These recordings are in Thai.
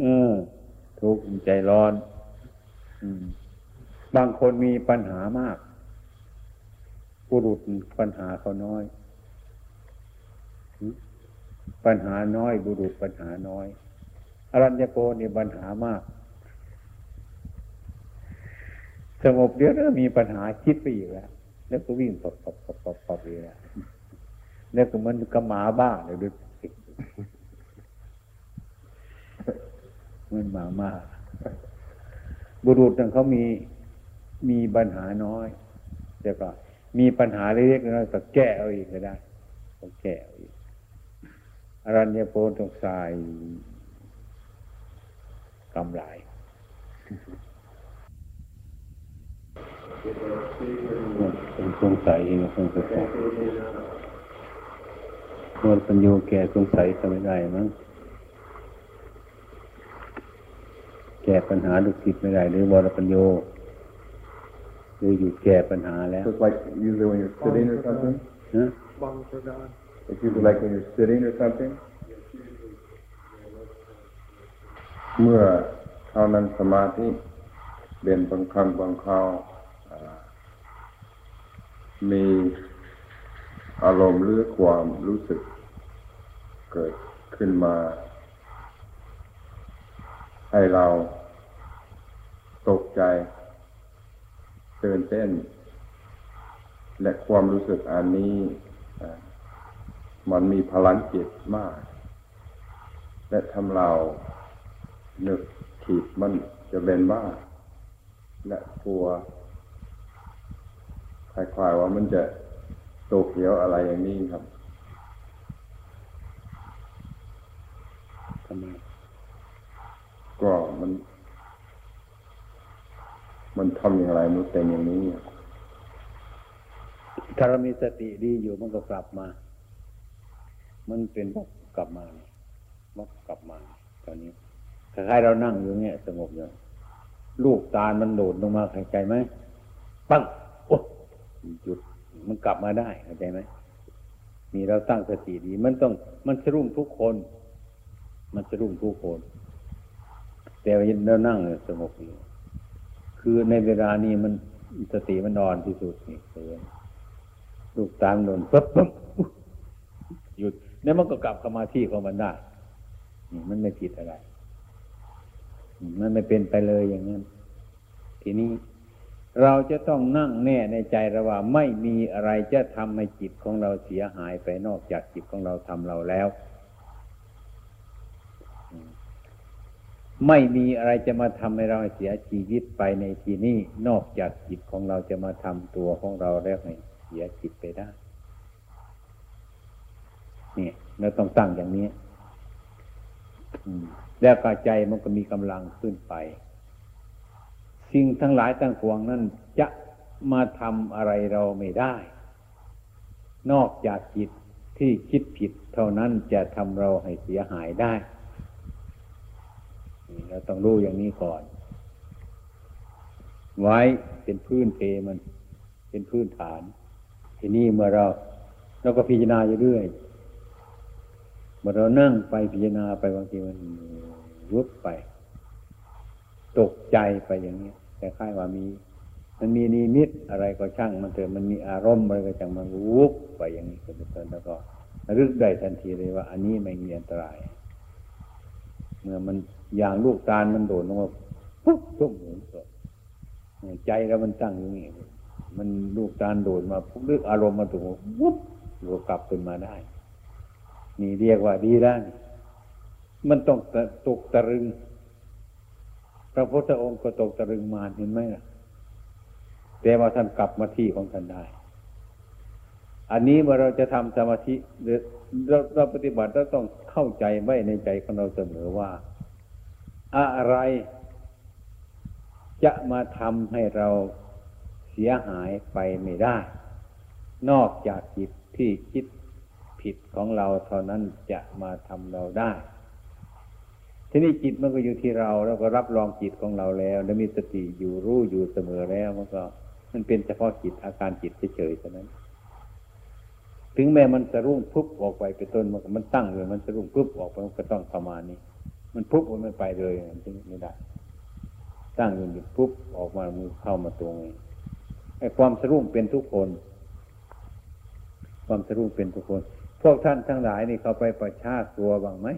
เออ ทุกข์ใจร้อน อืม บางคนมีปัญหามากบุรุษปัญหาเขาน้อย ปัญหาน้อย บุรุษปัญหาน้อย อรัญญโกนี่ปัญหามาก สงบเดี๋ยวแล้วมีปัญหาคิดไปอีกแล้ว แล้วก็วิ่งปับปับปับปับปับอีกแล้วแล้วก็มันกระหมาบ้าเลยดู มันหมามากบุรุษนั่นเขามีมีปัญหาน้อยแต่ก็มีปัญหาเล็กๆน้อยก็แก้เอาอีกก็ได้ก็แก้เอาอีกอรัญญโพตงสายกำไรสงสัยเองคงจะตอบหมดปัญโยแก่สงสัยทำไม่ได้มั้งแก้ปัญหาดุจิตไม่ได้หรือวรปัญโยหรืออยู่แก้ปัญหาแล้ว So it's like usually when you're sitting or something? นะ It's usually like when you're sitting or something? เมื่อเท่านั้นสมาธิเด่นบางครั้งบางคราวอ่ามีอารมณ์หรือความรู้สึกเกิดขึ้นมา ให้เรา ตกใจตื่นเต้น และความรู้สึกอันนี้มันมีพลังจิตมาก และทำเรานึกขีดมันจะเป็นบ้า และกลัวคลายๆว่ามันจะโตเขียวอะไรอย่างนี้ครับทำไมก็มัน มันทำอย่างไรมันเป็นอย่างนี้ ถ้าเรามีสติดีอยู่มันก็กลับมา มันเป็นวกกลับมาเนี่ยวกกลับมา ตอนนี้คล้ายๆเรานั่งอยู่เนี่ยสงบอยู่ลูกตาลมันโดดลงมาเข้าใจไหมปังโอ้หยุดมันกลับมาได้เข้าใจไหมมีเราตั้งสติดี มันต้องมันสรุ่งทุกคน มันสรุ่งทุกคน แต่ว่าเรานั่งสงบอยู่ คือในเวลานี้มันสติมันนอนที่สุดนี่เลยลูกตามโดนปั๊บปั๊บหยุดแล้วมันก็กลับเข้ามาที่ของมันได้นี่มันไม่ผิดอะไร มันไม่เป็นไปเลยอย่างนั้น ทีนี้เราจะต้องนั่งแน่ในใจเราว่าไม่มีอะไรจะทำให้จิตของเราเสียหายไปนอกจากจิตของเราทำเราแล้ว ไม่มีอะไรจะมาทำให้เราเสียชีวิตไปในที่นี้นอกจากจิตของเราจะมาทำตัวของเราแล้วให้เสียจิตไปได้เนี่ยเราต้องตั้งอย่างนี้แล้วกใจมันก็มีกำลังขึ้นไป สิ่งทั้งหลายทั้งปวงนั้นจะมาทำอะไรเราไม่ได้ นอกจากจิตที่คิดผิดเท่านั้นจะทำเราให้เสียหายได้ เราต้องรู้อย่างนี้ก่อน ไว้เป็นพื้นเพมัน เป็นพื้นฐาน ทีนี้เมื่อเราเราก็พิจารณาอยู่เรื่อยเมื่อเรานั่งไปพิจารณาไปบางทีมันวุบไป ตกใจไปอย่างนี้แต่ค่ายว่ามี มันมีนิมิตอะไรก็ช่าง มันเถอะมันมีอารมณ์อะไรก็ช่างมันวุบไปอย่างนี้เป็นต้นแล้วก็รึกได้ทันทีเลยว่า อันนี้ไม่มีอันตราย เมื่อมันอย่างลูกตาลมันโดดลงมาปุ๊บตุ้มหมุนตัวใจแล้วมันตั้งอยู่นี่มันลูกตาลโดดมาปุ๊บนึกอารมณ์มาถูกวุบเรากลับขึ้นมาได้ นี่เรียกว่าดีได้วมันต้องตกตะลึงพระพุทธองค์ก็ตกตะลึงมาเห็นไหมล่ะแต่ว่าท่านกลับมาที่ของท่านได้ อันนี้เมื่อเราจะทำสมาธิหรือเราเราปฏิบัติเราต้องเข้าใจไว้ในใจของเราเสมอว่า อะไร จะมาทำให้เราเสียหายไปไม่ได้ นอกจากจิตที่คิดผิดของเราเท่านั้นจะมาทำเราได้ทีนี้จิตมันก็อยู่ที่เราแล้วก็รับรองจิตของเราแล้ว แล้วมีสติอยู่รู้อยู่เสมอแล้วมันก็ มันเป็นเฉพาะจิตอาการจิตเฉยๆเท่านั้น ถึงแม้มันจะรุ่งปุ๊บออกไปเป็นต้นมันมันตั้งเลย มันจะรุ่งปุ๊บออกไปมันก็ต้องประมาณนี้ มันปุ๊บมันไม่ไปเลยมันไม่ได้ตั้งอยู่หยุดปุ๊บออกมามือเข้ามาตรงนี้ไอ้ความสรุ่งเป็นทุกคน ความสรุ่งเป็นทุกคน พวกท่านทั้งหลายนี่เขาไปประชากลัวบ้างไหม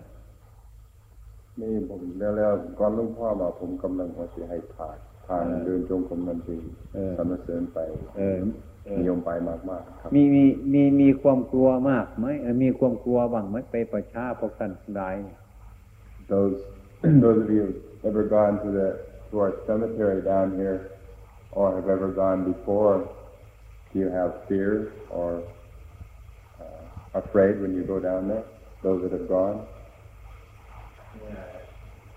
นี่ผมแล้วแล้วก่อนหลุงพ่อมาผมกำลังว่าจะให้ผ่านทางเดินจงกรมนันทีเออสรรเสริญไป เออเออ นิยมไปมากๆครับมีมีมีมีความกลัวมากไหมเออมีความกลัวบ้างไหมไปประชาพวกท่านทั้งหลาย those those of you who've ever gone to the to our cemetery down here or have ever gone before, do you have fear or uh, afraid when you go down there? Those that have gone?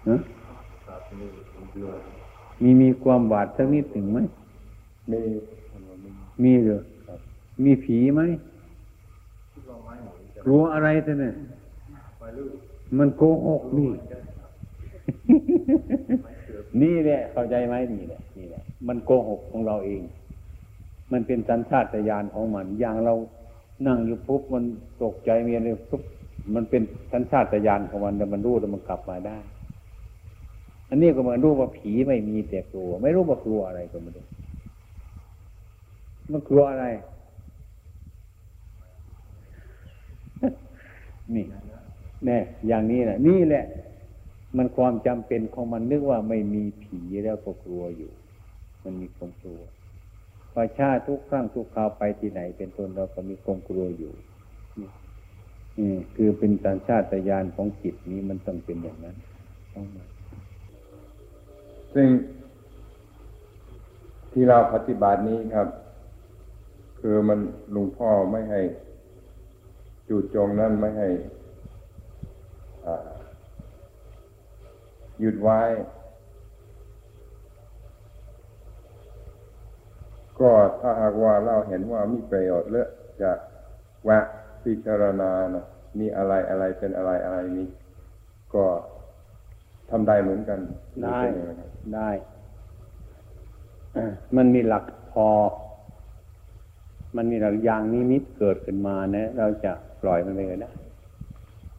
ฮะมีมีความหวาดสักนิดหนึ่งไหม Me, มีเหรอมีผีไหมกลัวอะไรท่านเนี่ยมันโกหกนี่นี่แหละเข้าใจไหมนี่แหละนี่แหละ มันโกหกของเราเอง มันเป็นสัญชาตญาณของมัน อย่างเรานั่งอยู่ปุ๊บมันตกใจมีอะไรปุ๊บมันเป็นสัญชาตญาณของมันแต่มันรู้แล้วมันกลับมาได้ อันนี้ก็เหมือนรู้ว่าผีไม่มีแต่กลัว ไม่รู้ว่ากลัวอะไรก็ไม่รู้ มันกลัวอะไร นี่แน่อย่างนี้แหละนี่แหละ มันความจำเป็นของมันนึกว่าไม่มีผีแล้วก็กลัวอยู่ มันมีความกลัวประชาทุกครั้งทุกคราวไปที่ไหน เป็นต้นเราก็มีความกลัวอยู่นี่นี่คือเป็นสัญชาตญาณของจิตนี้มันต้องเป็นอย่างนั้นต้องมาซึ่งที่เราปฏิบัตินี้ครับ คือมันหลวงพ่อไม่ให้ จู่โจงนั่นไม่ให้หยุดไว้ ก็ถ้าหากว่าเราเห็นว่ามีประโยชน์เลอะจะแวะพิจารณานะมีอะไรอะไรเป็นอะไรอะไรนี้ก็ทำได้เหมือนกัน ได้ ได้ มันมีหลักพอ มันมีหลักอย่างนิมิตเกิดขึ้นมานะ เราจะปล่อยมันไปก็ได้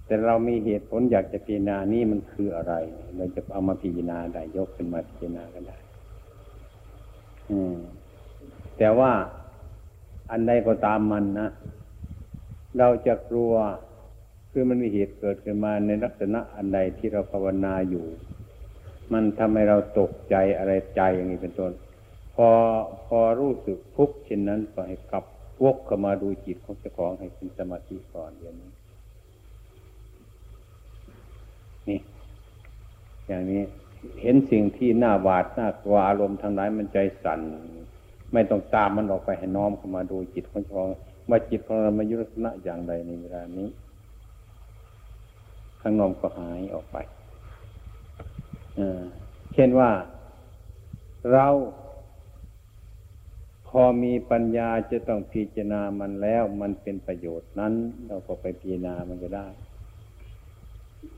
แต่เรามีเหตุผลอยากจะพิจารณานี่มันคืออะไร เราจะเอามาพิจารณาได้ยกขึ้นมาพิจารณาก็ได้อืม แต่ว่าอันใดก็ตามมันนะเราจะกลัวคือมันมีเหตุเกิดขึ้นมาในลักษณะอันใดที่เราภาวนาอยู่ มันทำให้เราตกใจอะไรใจอย่างนี้เป็นต้น พอพอรู้สึกทุกข์เช่นนั้นก็ให้กลับวกเข้ามาดูจิตของเจ้าของให้เป็นสมาธิก่อนเดี๋ยวนี้ นี่ อย่างนี้เห็นสิ่งที่น่าหวาดน่ากลัวอารมณ์ทางไหนมันใจสั่น ไม่ต้องตามมันออกไปให้น้อมเข้ามาดูจิตของเจ้าของว่าจิตของเรามายุลักษณะอย่างใดในเวลานี้ข้างนอกก็หายออกไปเช่นว่าเรา อมีปัญญาจะต้องพิจารณามันแล้ว มันเป็นประโยชน์นั้น เราก็ไปพิจารณามันก็ได้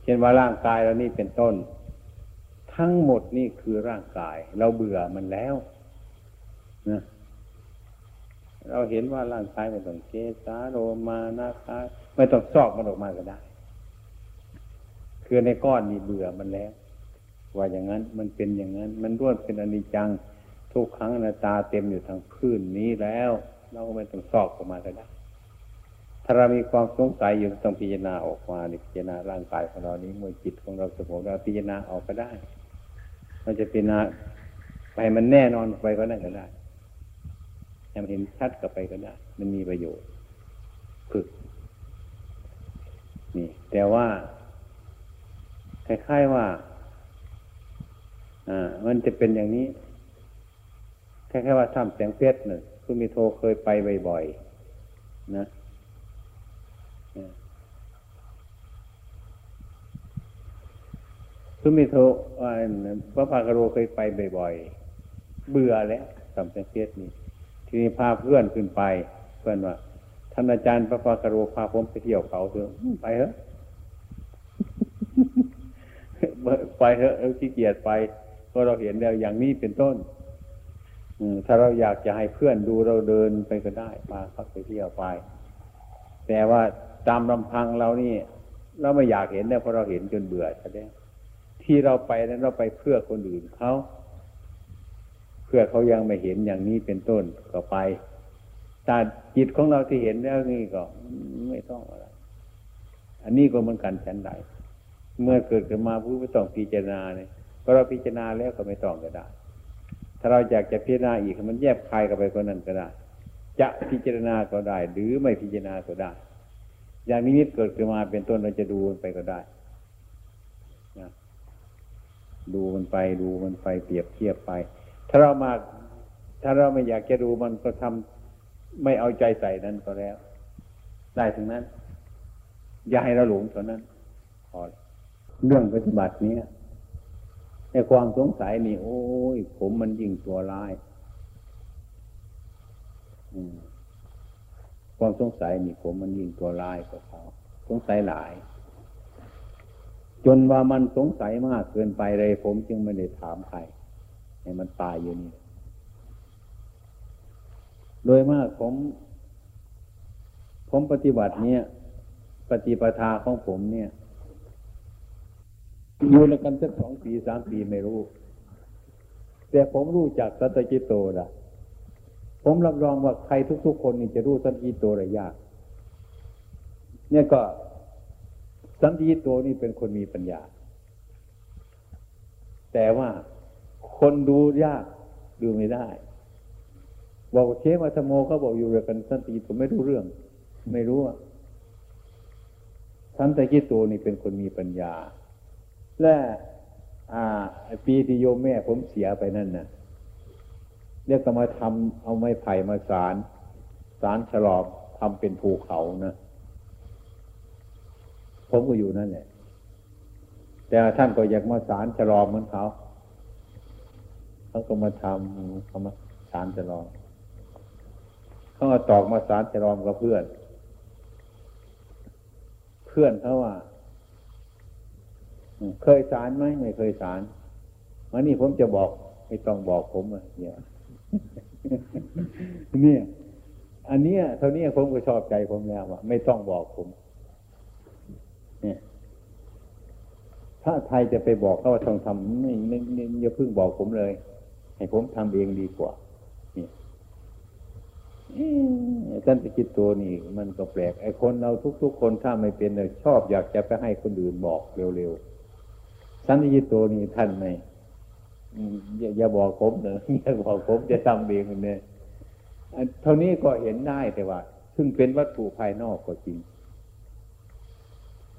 เช่นว่าร่างกายเรานี่เป็นต้น ทั้งหมดนี่คือร่างกาย เราเบื่อมันแล้วนะเราเห็นว่าร่างกายไม่ต้องเกสาโรมานาคาไม่ต้องซอกมันออกมาก็ได้ คือในก้อนนี่เบื่อมันแล้ว ว่าอย่างนั้นมันเป็นอย่างนั้น มันร่วนเป็นอนิจจัง ทุกครั้งอนาตาเต็มอยู่ทางพื้นนี้แล้ว เราก็ไม่ต้องซอกออกมาก็ได้ถ้าเรามีความสงสัยอยู่ต้องพิจารณาออกมาพิจารณาร่างกายของเรานี้เมื่อจิตของเราสงบเราพิจารณาออกก็ได้เราจะพิจารณาไปมันแน่นอนไปก็นั่นก็ได้ให้มันเห็นชัดกับไปก็ได้ มันมีประโยชน์ฝึกนี่ แต่ว่าคล้ายๆว่า อ่า มันจะเป็นอย่างนี้ แคล้ายๆว่าถ้ำแสงเพชรเนี่ยคุณมีโทเคยไปบ่อยๆนะคุณมีโทพระพากโรเคยไปบ่อยๆเบื่อแล้วถ้ำแสงเพชรนี่ทีนี้พาเพื่อนขึ้นไป เพื่อนว่าท่านอาจารย์พระพากโรพาผมไปเที่ยวเขาเถอะไปเถอะไปเถอะเราขี้เกียจไปเพราะเราเห็นแล้วอย่างนี้เป็นต้น ถ้าเราอยากจะให้เพื่อนดูเราเดินไปก็ได้พาเขาไปเที่ยวไป แต่ว่าตามลำพังเรานี่ เราไม่อยากเห็นเนี่ยเพราะเราเห็นจนเบื่อแสดงที่เราไปนั้นเราไปเพื่อคนอื่นเขาเพื่อเขายังไม่เห็นอย่างนี้เป็นต้นก็ไปแต่จิตของเราที่เห็นแล้วนี่ก็ไม่ต้องอะไร อันนี้ก็เหมือนกันฉันใดเมื่อเกิดขึ้นมาผู้ไม่ต้องพิจารณาเนี่ยพอเราพิจารณาแล้วก็ไม่ต้องก็ได้ ถ้าเราอยากจะพิจารณาอีกมันแยบคายกับไปคนนั้นก็ได้ จะพิจารณาก็ได้ หรือไม่พิจารณาก็ได้ อย่างนี้เกิดขึ้นมาเป็นต้นเราจะดูมันไปก็ได้นะดูมันไปดูมันไปเปรียบเทียบไป ถ้าเรามา ถ้าเราไม่อยากจะดูมันก็ทำไม่เอาใจใส่นั้นก็แล้ว ได้ทั้งนั้น อย่าให้เราหลงเท่านั้นพอเรื่องปฏิบัตินี้ ในความสงสัยนี่โอ้ย ผมมันยิ่งตัวร้ายความสงสัยนี่ผมมันยิ่งตัวร้ายกว่าเขาสงสัยหลาย จนว่ามันสงสัยมากเกินไปเลย ผมจึงไม่ได้ถามใครให้มันตายอยู่นี่ โดยมากผม ผมปฏิบัติเนี่ย ปฏิปทาของผมเนี่ย อยู่ในกันสักสองปีสามปีไม่รู้ แต่ผมรู้จากสัตจิโตละผมรับรองว่าใครทุก ๆ คนนี่จะรู้สันติโตระยาก เนี่ยก็สันติโตนี่เป็นคนมีปัญญา แต่ว่าคนดูยากดูไม่ได้ บอกเชมาธโมเขาบอกอยู่เรื่องกันสันติผมไม่รู้เรื่อง ไม่รู้อะสันติโตนี่เป็นคนมีปัญญา และอ่าปีที่โยมแม่ผมเสียไปนั่นน่ะเรียกก็มาทำเอาไม้ไผ่มาสาร สารฉลอบทำเป็นภูเขานะ ผมก็อยู่นั่นแหละแต่ท่านก็อยากมาสารฉลอบเหมือนเขาเขาก็มาทำเขามาสารฉลอบเขาก็ตอกมาสารฉลอมกับเพื่อน เพื่อนเขาว่า เคยสารไหมไม่เคยสารวันนี้ผมจะบอกไม่ต้องบอกผมอะเนี่ยเนี่ย อันเนี้ยเท่านี้ผมก็ชอบใจผมแล้วว่าไม่ต้องบอกผม เนี่ย ถ้าไทยจะไปบอกเขาว่าต้องทำไม่ไม่อย่าเพิ่งบอกผมเลย ให้ผมทำเองดีกว่าเนี่ยท่านไปคิดตัวนี่มันก็แปลกไอ้คนเราทุก ๆ คนถ้าไม่เป็นเลยชอบอยากจะไปให้คนอื่นบอกเร็วๆ สันติตัวนี้ท่านไม่อย่าอย่าบอกผมเนอะอย่าบอกผมจะทำเองเนี่ยเท่านี้ก็เห็นได้แต่ว่า ซึ่งเป็นวัตถุภายนอกก็จริง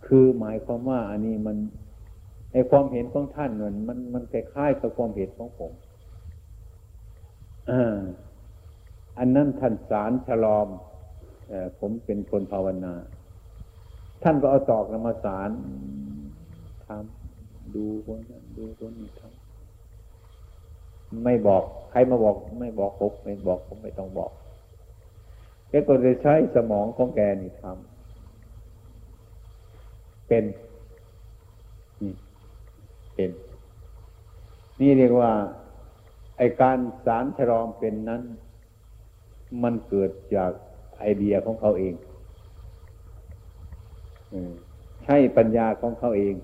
คือหมายความว่า อันนี้มันไอความเห็นของท่านมันมันมันคล้ายๆกับความเห็นของผมอ่าอันนั้นท่านสารฉลอมผมเป็นคนภาวนา ท่านก็เอาตอกนมาสารทำ ดูคนนั้นดูคนนี้ทำไม่บอก ใครมาบอก ไม่บอกผมไม่บอกผมไม่ต้องบอกแกก็จะใช้สมองของแกนี่ทำเป็นเป็น นี่เรียกว่า ไอการสารฉลอมเป็นนั้น มันเกิดจากไอเดียของเขาเองใช่ปัญญาของเขาเอง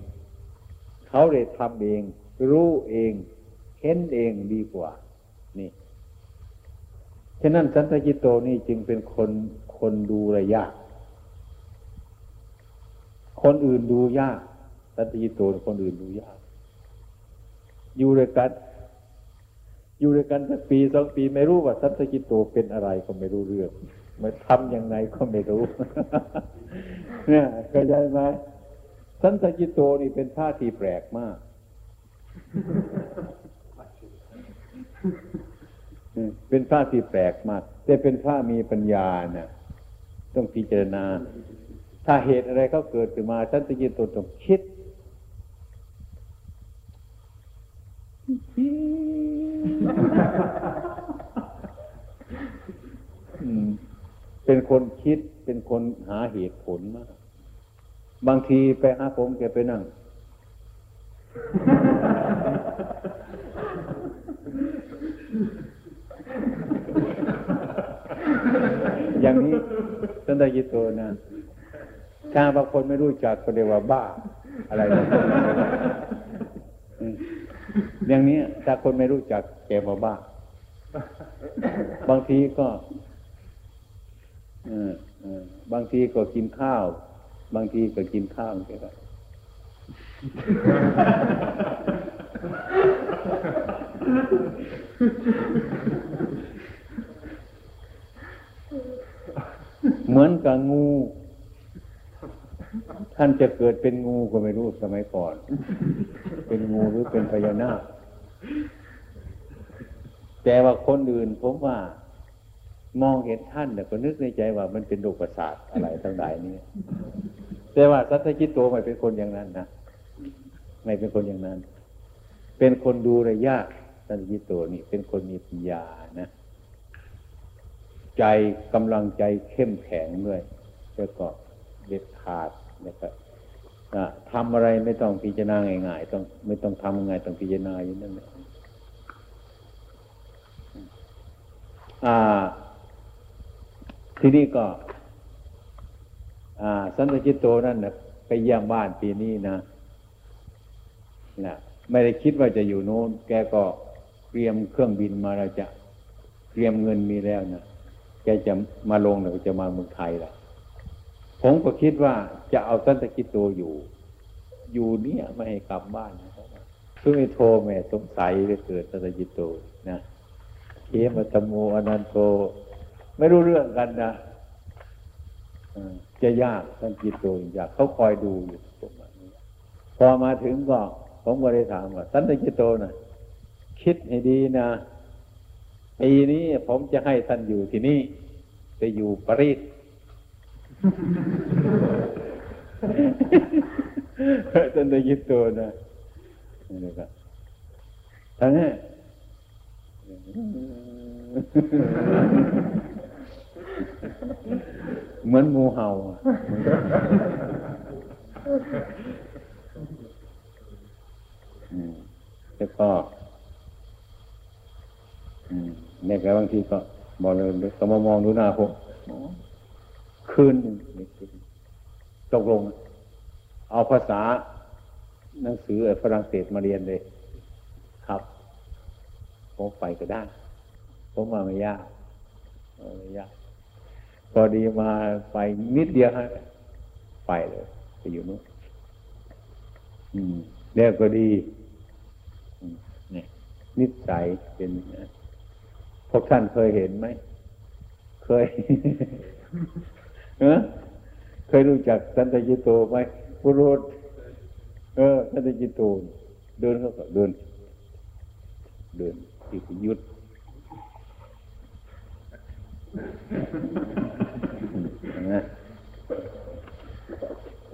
เขาเลยทำเอง รู้เองเห็นเองดีกว่า นี่ ฉะนั้นสันตจิตโตนี่จึงเป็นคนคนดูระยะคนอื่นดูยากสันตจิตโตคนอื่นดูยาก อยู่ด้วยกันอยู่ด้วยกันสักปีสองปีไม่รู้ว่าสันตจิตโตเป็นอะไรก็ไม่รู้เรื่องมันทำยังไงก็ไม่รู้ เนี่ยเข้าใจไหม สันตจิตโตนี่เป็นท่าทีแปลกมากเป็นพระที่แปลกมาก แต่เป็นพระมีปัญญาเนี่ยต้องพิจารณา ถ้าเหตุอะไรเขาเกิดขึ้นมาท่านจะยินตัวต้องคิดเป็นคนคิดเป็นคนหาเหตุผลมาก บางทีไปหาผมแกไปนั่ง อย่างนี้สันตยิโตนะถ้าบางคนไม่รู้จักก็เรียกว่าบ้า อะไรนะอย่างนี้ถ้าคนไม่รู้จักแกมาบ้า บางทีก็บางทีก็กินข้าว บางทีก็กินข้าวแกก็เหมือนกับงู ท่านจะเกิดเป็นงูก็ไม่รู้สมัยก่อน เป็นงูหรือเป็นพญานาคแต่ว่าคนอื่นผมว่า มองเห็นท่านแต่ก็นึกในใจว่ามันเป็นโรคประสาทอะไรทั้งหลายนี้แต่ว่าสัตจิตโตไม่เป็นคนอย่างนั้นนะไม่เป็นคนอย่างนั้น เป็นคนดูระยะสัตจิตโตนี่ เป็นคนมีปัญญานะใจกำลังใจเข้มแข็งด้วยแล้วก็เด็ดขาดนะครับทำอะไรไม่ต้องพิจารณาง่ายๆต้องไม่ต้องทำง่ายต้องพิจารณาอยู่นั่นแหละ ทีนี้ก็สันตจิตโตนั่นนะไปเยี่ยมบ้านปีนี้นะนะไม่ได้คิดว่าจะอยู่โน้น แกก็เตรียมเครื่องบินมาเราจะเตรียมเงินมีแล้วนะแกจะมาลงหรือจะมาเมืองไทยละผมก็คิดว่าจะเอาสันตกิโตอยู่ อยู่เนี่ยไม่ให้กลับบ้านนะครับเพิ่งโทรแม่สงสัยเลยเกิดสันตกิโตนะเขมตโมอนันโต ไม่รู้เรื่องกันนะจะยากสันติโตอยากเขาคอยดูอยู่ประมาณนี้พอมาถึงก็ผมก็ได้ถามว่าสันติโตนะคิดให้ดีนะปีนี้ผมจะให้ท่านอยู่ที่นี่จะอยู่ปารีสท่านได้ยินตัวนะนี่ครับทั้งนี้ เหมือนงูเห่าแล้วก็เนี่ยแกบางทีก็บอกเลยก็มามองดูหน้าผมคืนตกลง เอาภาษาหนังสือฝรั่งเศสมาเรียนเลย ครับ ผมไปก็ได้ ผมมาไม่ยากไม่ยาก พอดีมาไปนิดเดียวฮะไปเลยไปอยู่นู้นเรียกก็ดีเนี่ยนิสัยเป็นพวกท่านเคยเห็นไหม เคยเออเคยรู้จักสันตจิโตไหมพุรุษเออสันตจิโตเดินเขาก็เดิน เดินที่ยุด นะ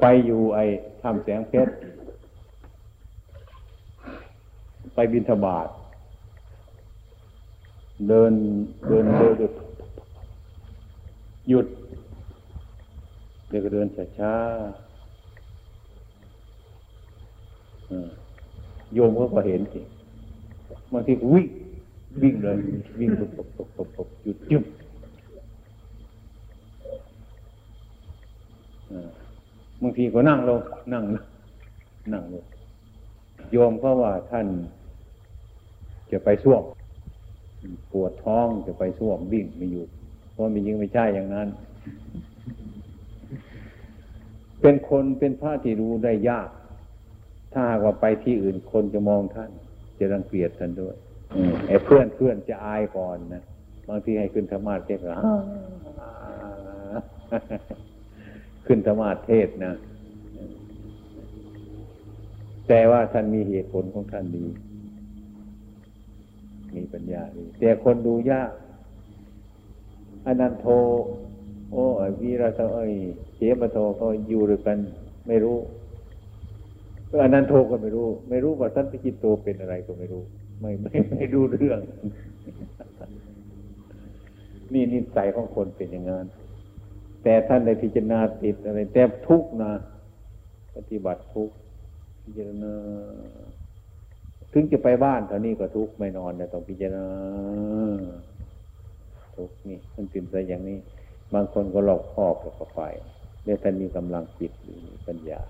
ไปอยู่ไอ้ทำแสงเพชร ไปบินธบาตเดินเดินเดินหยุดเดี๋ยวก็เดินช้าๆโยมก็เห็นสิบางทีวิ่งวิ่งเลยวิ่งปบปบปบปบหยุดจุ๊บ บางทีก็นั่งลงนั่งนั่งลงโยมก็ว่าท่านจะไปส่วมปวดท้องจะไปส่วมวิ่งไม่อยู่เพราะมันยิงไม่ใช่อย่างนั้น เป็นคนเป็นพระที่รู้ได้ยาก ถ้าหากว่าไปที่อื่นคนจะมองท่าน จะรังเกียจท่านด้วยไอ้เพื่อนเพื่อนจะอายก่อนนะบางทีให้ขึ้นธรรมาเทศ ขึ้นธรรมาเทศนะ แต่ว่าท่านมีเหตุผลของท่านดี มีปัญญาดี แต่คนดูยากอนันโท โอ้ยวีระโทเอ้ยเจมโทก็อยู่ด้วยกัน ไม่รู้อนันโทก็ไม่รู้ ไม่รู้ว่าท่านพิจิตโตเป็นอะไรก็ไม่รู้ ไม่ไม่ไม่รู้เรื่อง นี่นิสัยของคนเป็นอย่างนั้น แต่ท่านในพิจารณาติดอะไรแต่ทุกนะปฏิบัติทุกพิจารณาถึงจะไปบ้านเท่านี้ก็ทุกไม่นอนแต่ต้องพิจารณาทุกนี่มันตื่นใจอย่างนี้ บางคนก็หลอกครอบแล้วก็ไปเรียท่านมีกำลังจิตมีปัญญา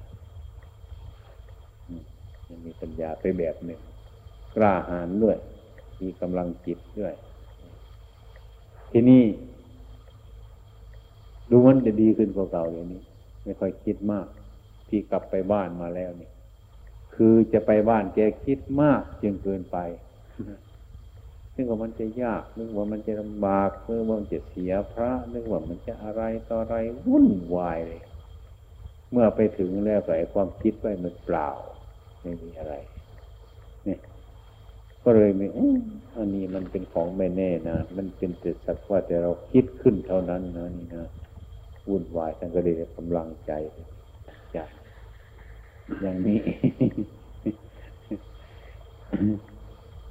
ยังมีปัญญาไปแบบหนึ่งกล้าหาญด้วย มีกำลังจิตด้วย ที่นี่ ดูมันจะดีขึ้นกว่าเก่าอย่างนี้ ไม่ค่อยคิดมาก ที่กลับไปบ้านมาแล้วนี่คือจะไปบ้านแกคิดมากจนเกินไปนึกว่ามันจะยากนึกว่ามันจะลำบากนึกว่ามันจะเสียพระนึกว่ามันจะอะไรต่ออะไรวุ่นวายเลย เมื่อไปถึงแล้วไอ้ความคิดไปมันเปล่า ไม่มีอะไร เนี่ย ก็เลยไม่อันนี้มันเป็นของไม่แน่นะมันเป็นแต่สักว่าแต่เราคิดขึ้นเท่านั้นนะนี่นะ วุ่นวายท่านก็เลยกำลังใจใจอย่างนี้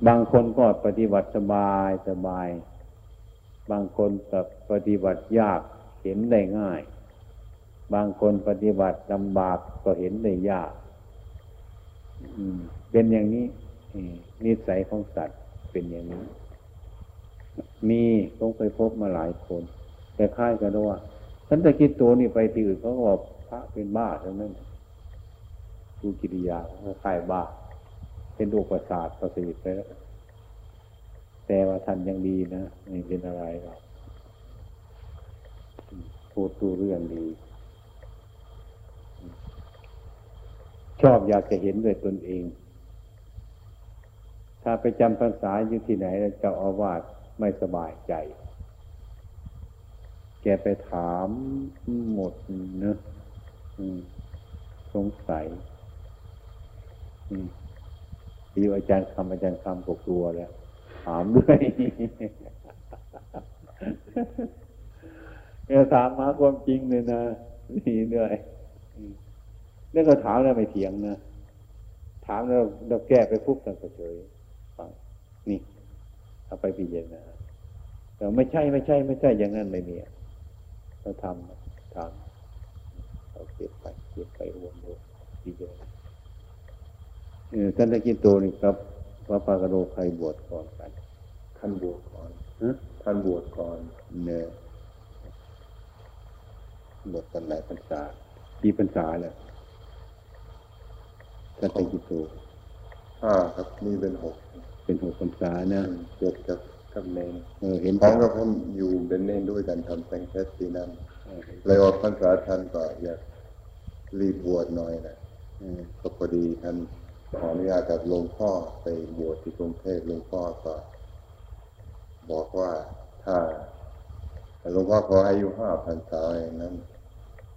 บางคนก็ปฏิบัติสบายสบาย บางคนกับปฏิบัติยากเห็นได้ง่าย บางคนปฏิบัติลำบากก็เห็นได้ยากเป็นอย่างนี้นิสัยของสัตว์เป็นอย่างนี้ มีผมเคยพบมาหลายคน แต่ค่ายกันว่า ฉันจะคิดตัวนี่ไปที่อื่นเขาก็บอกพระเป็นบ้าทั้งนั้นดูกิริยาเขาคล้ายบ้า เป็นโรคประสาทประสิทธิ์ไปแล้วแต่ว่าท่านยังดีนะไม่เป็นอะไรหรอกพูดตูเรื่องดี ชอบอยากจะเห็นด้วยตนเอง ถ้าไปจำพรรษาอยู่ที่ไหนแล้วเจ้าอาวาสไม่สบายใจ ไปถามหมดเนอะสงสัยอยู่อาจารย์คำอาจารย์คำก็กลัวแล้ว ถามด้วยเนี่ยถามมาความจริงเลยนะนี่ด้วยอืมแล้วก็ถามแล้วไม่เถียงนะถามแล้วเราแก้ไปปุ๊บท่านก็เฉยฟังนี่เอาไปพิจารณาแต่ไม่ใช่ไม่ใช่ ไม่ใช่อย่างนั้นไม่มี ราทำถามเราเก็บไปเก็บไปรวมรวมพิจารณาเออท่านตะกินโตนี่ครับพระปากโรใครบวชก่อนกัน ท่านบวชก่อนฮะท่านบวชก่อน เนี่ยบวชกันหลายพรรษาปีพรรษาแล้วท่านตะกินโตห้าครับนี่เป็นหกเป็นหกพรรษานะเจ็ดกับ กับเนนเออเห็นพร้อมกับผมอยู่เป็นเนนด้วยกันทำแตงเทสปีนั้นเออเลยออกพรรษาท่านก็อยากรีบบวชหน่อยนะเออก็พอดีท่านขออนุญาตกับหลวงพ่อไปบวชที่กรุงเทพหลวงพ่อก็บอกว่าถ้าหลวงพ่อขออายุห้าพรรษาอย่างนั้น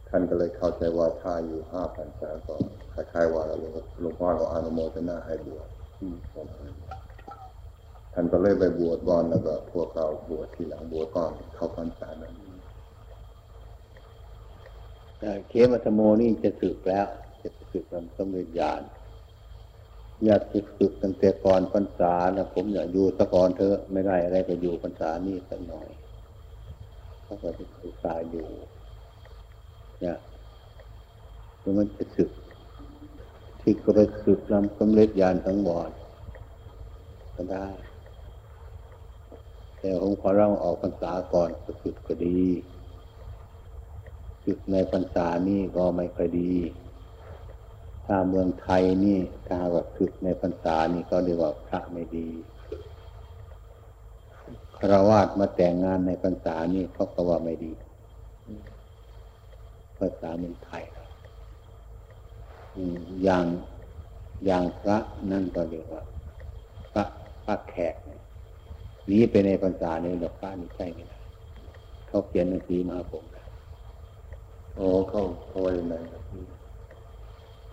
ท่านก็เลยเข้าใจว่าถ้าอายู่ห้าพรรษาก็คล้ายๆว่าหลวงหลวงพ่อก็อนุโมทนาให้บวชอืม ท่านก็เลยไปบวชก่อนแล้วก็พวกเราบวชทีหลังบวชก่อนเข้าพรรษานั้นเอ่เคมัตโมนี่จะสึกแล้ว จะสึกมสำเร็จญาณอยากจะสึกตั้งแต่ก่อนพรรษานะผมอยากอยู่สะก่อนเถอะไม่ได้อะไรก็อยู่พรรษานี่สักหน่อยเขาก็จะศึกษาอยู่เนี่ยแล้วมันจะสึก ที่กระสึกนำสำเร็จญาณทั้งหมดก็ได้ แต่ผมขอร้องออกพรรษาก่อนก็สึกก็ดีศึกในพรรษานี่ก็ไม่ค่อยดี ถ้าเมืองไทยนี่ถ้าว่าศึกในพรรษานี่ก็เรียกว่าพระไม่ดีคารวาสมาแต่งงานในพรรษานี่เขาก็ว่าไม่ดีภาษาเมืองไทยอย่างอย่างพระนั่นก็เรียกว่าพระพระแขก หนีไปในพรรษาเนี่ยดอกพระนี่ใช่ไหมเขาเขียนหนังสือมาผมนะโอ้เข้าเขาไว้ในครับ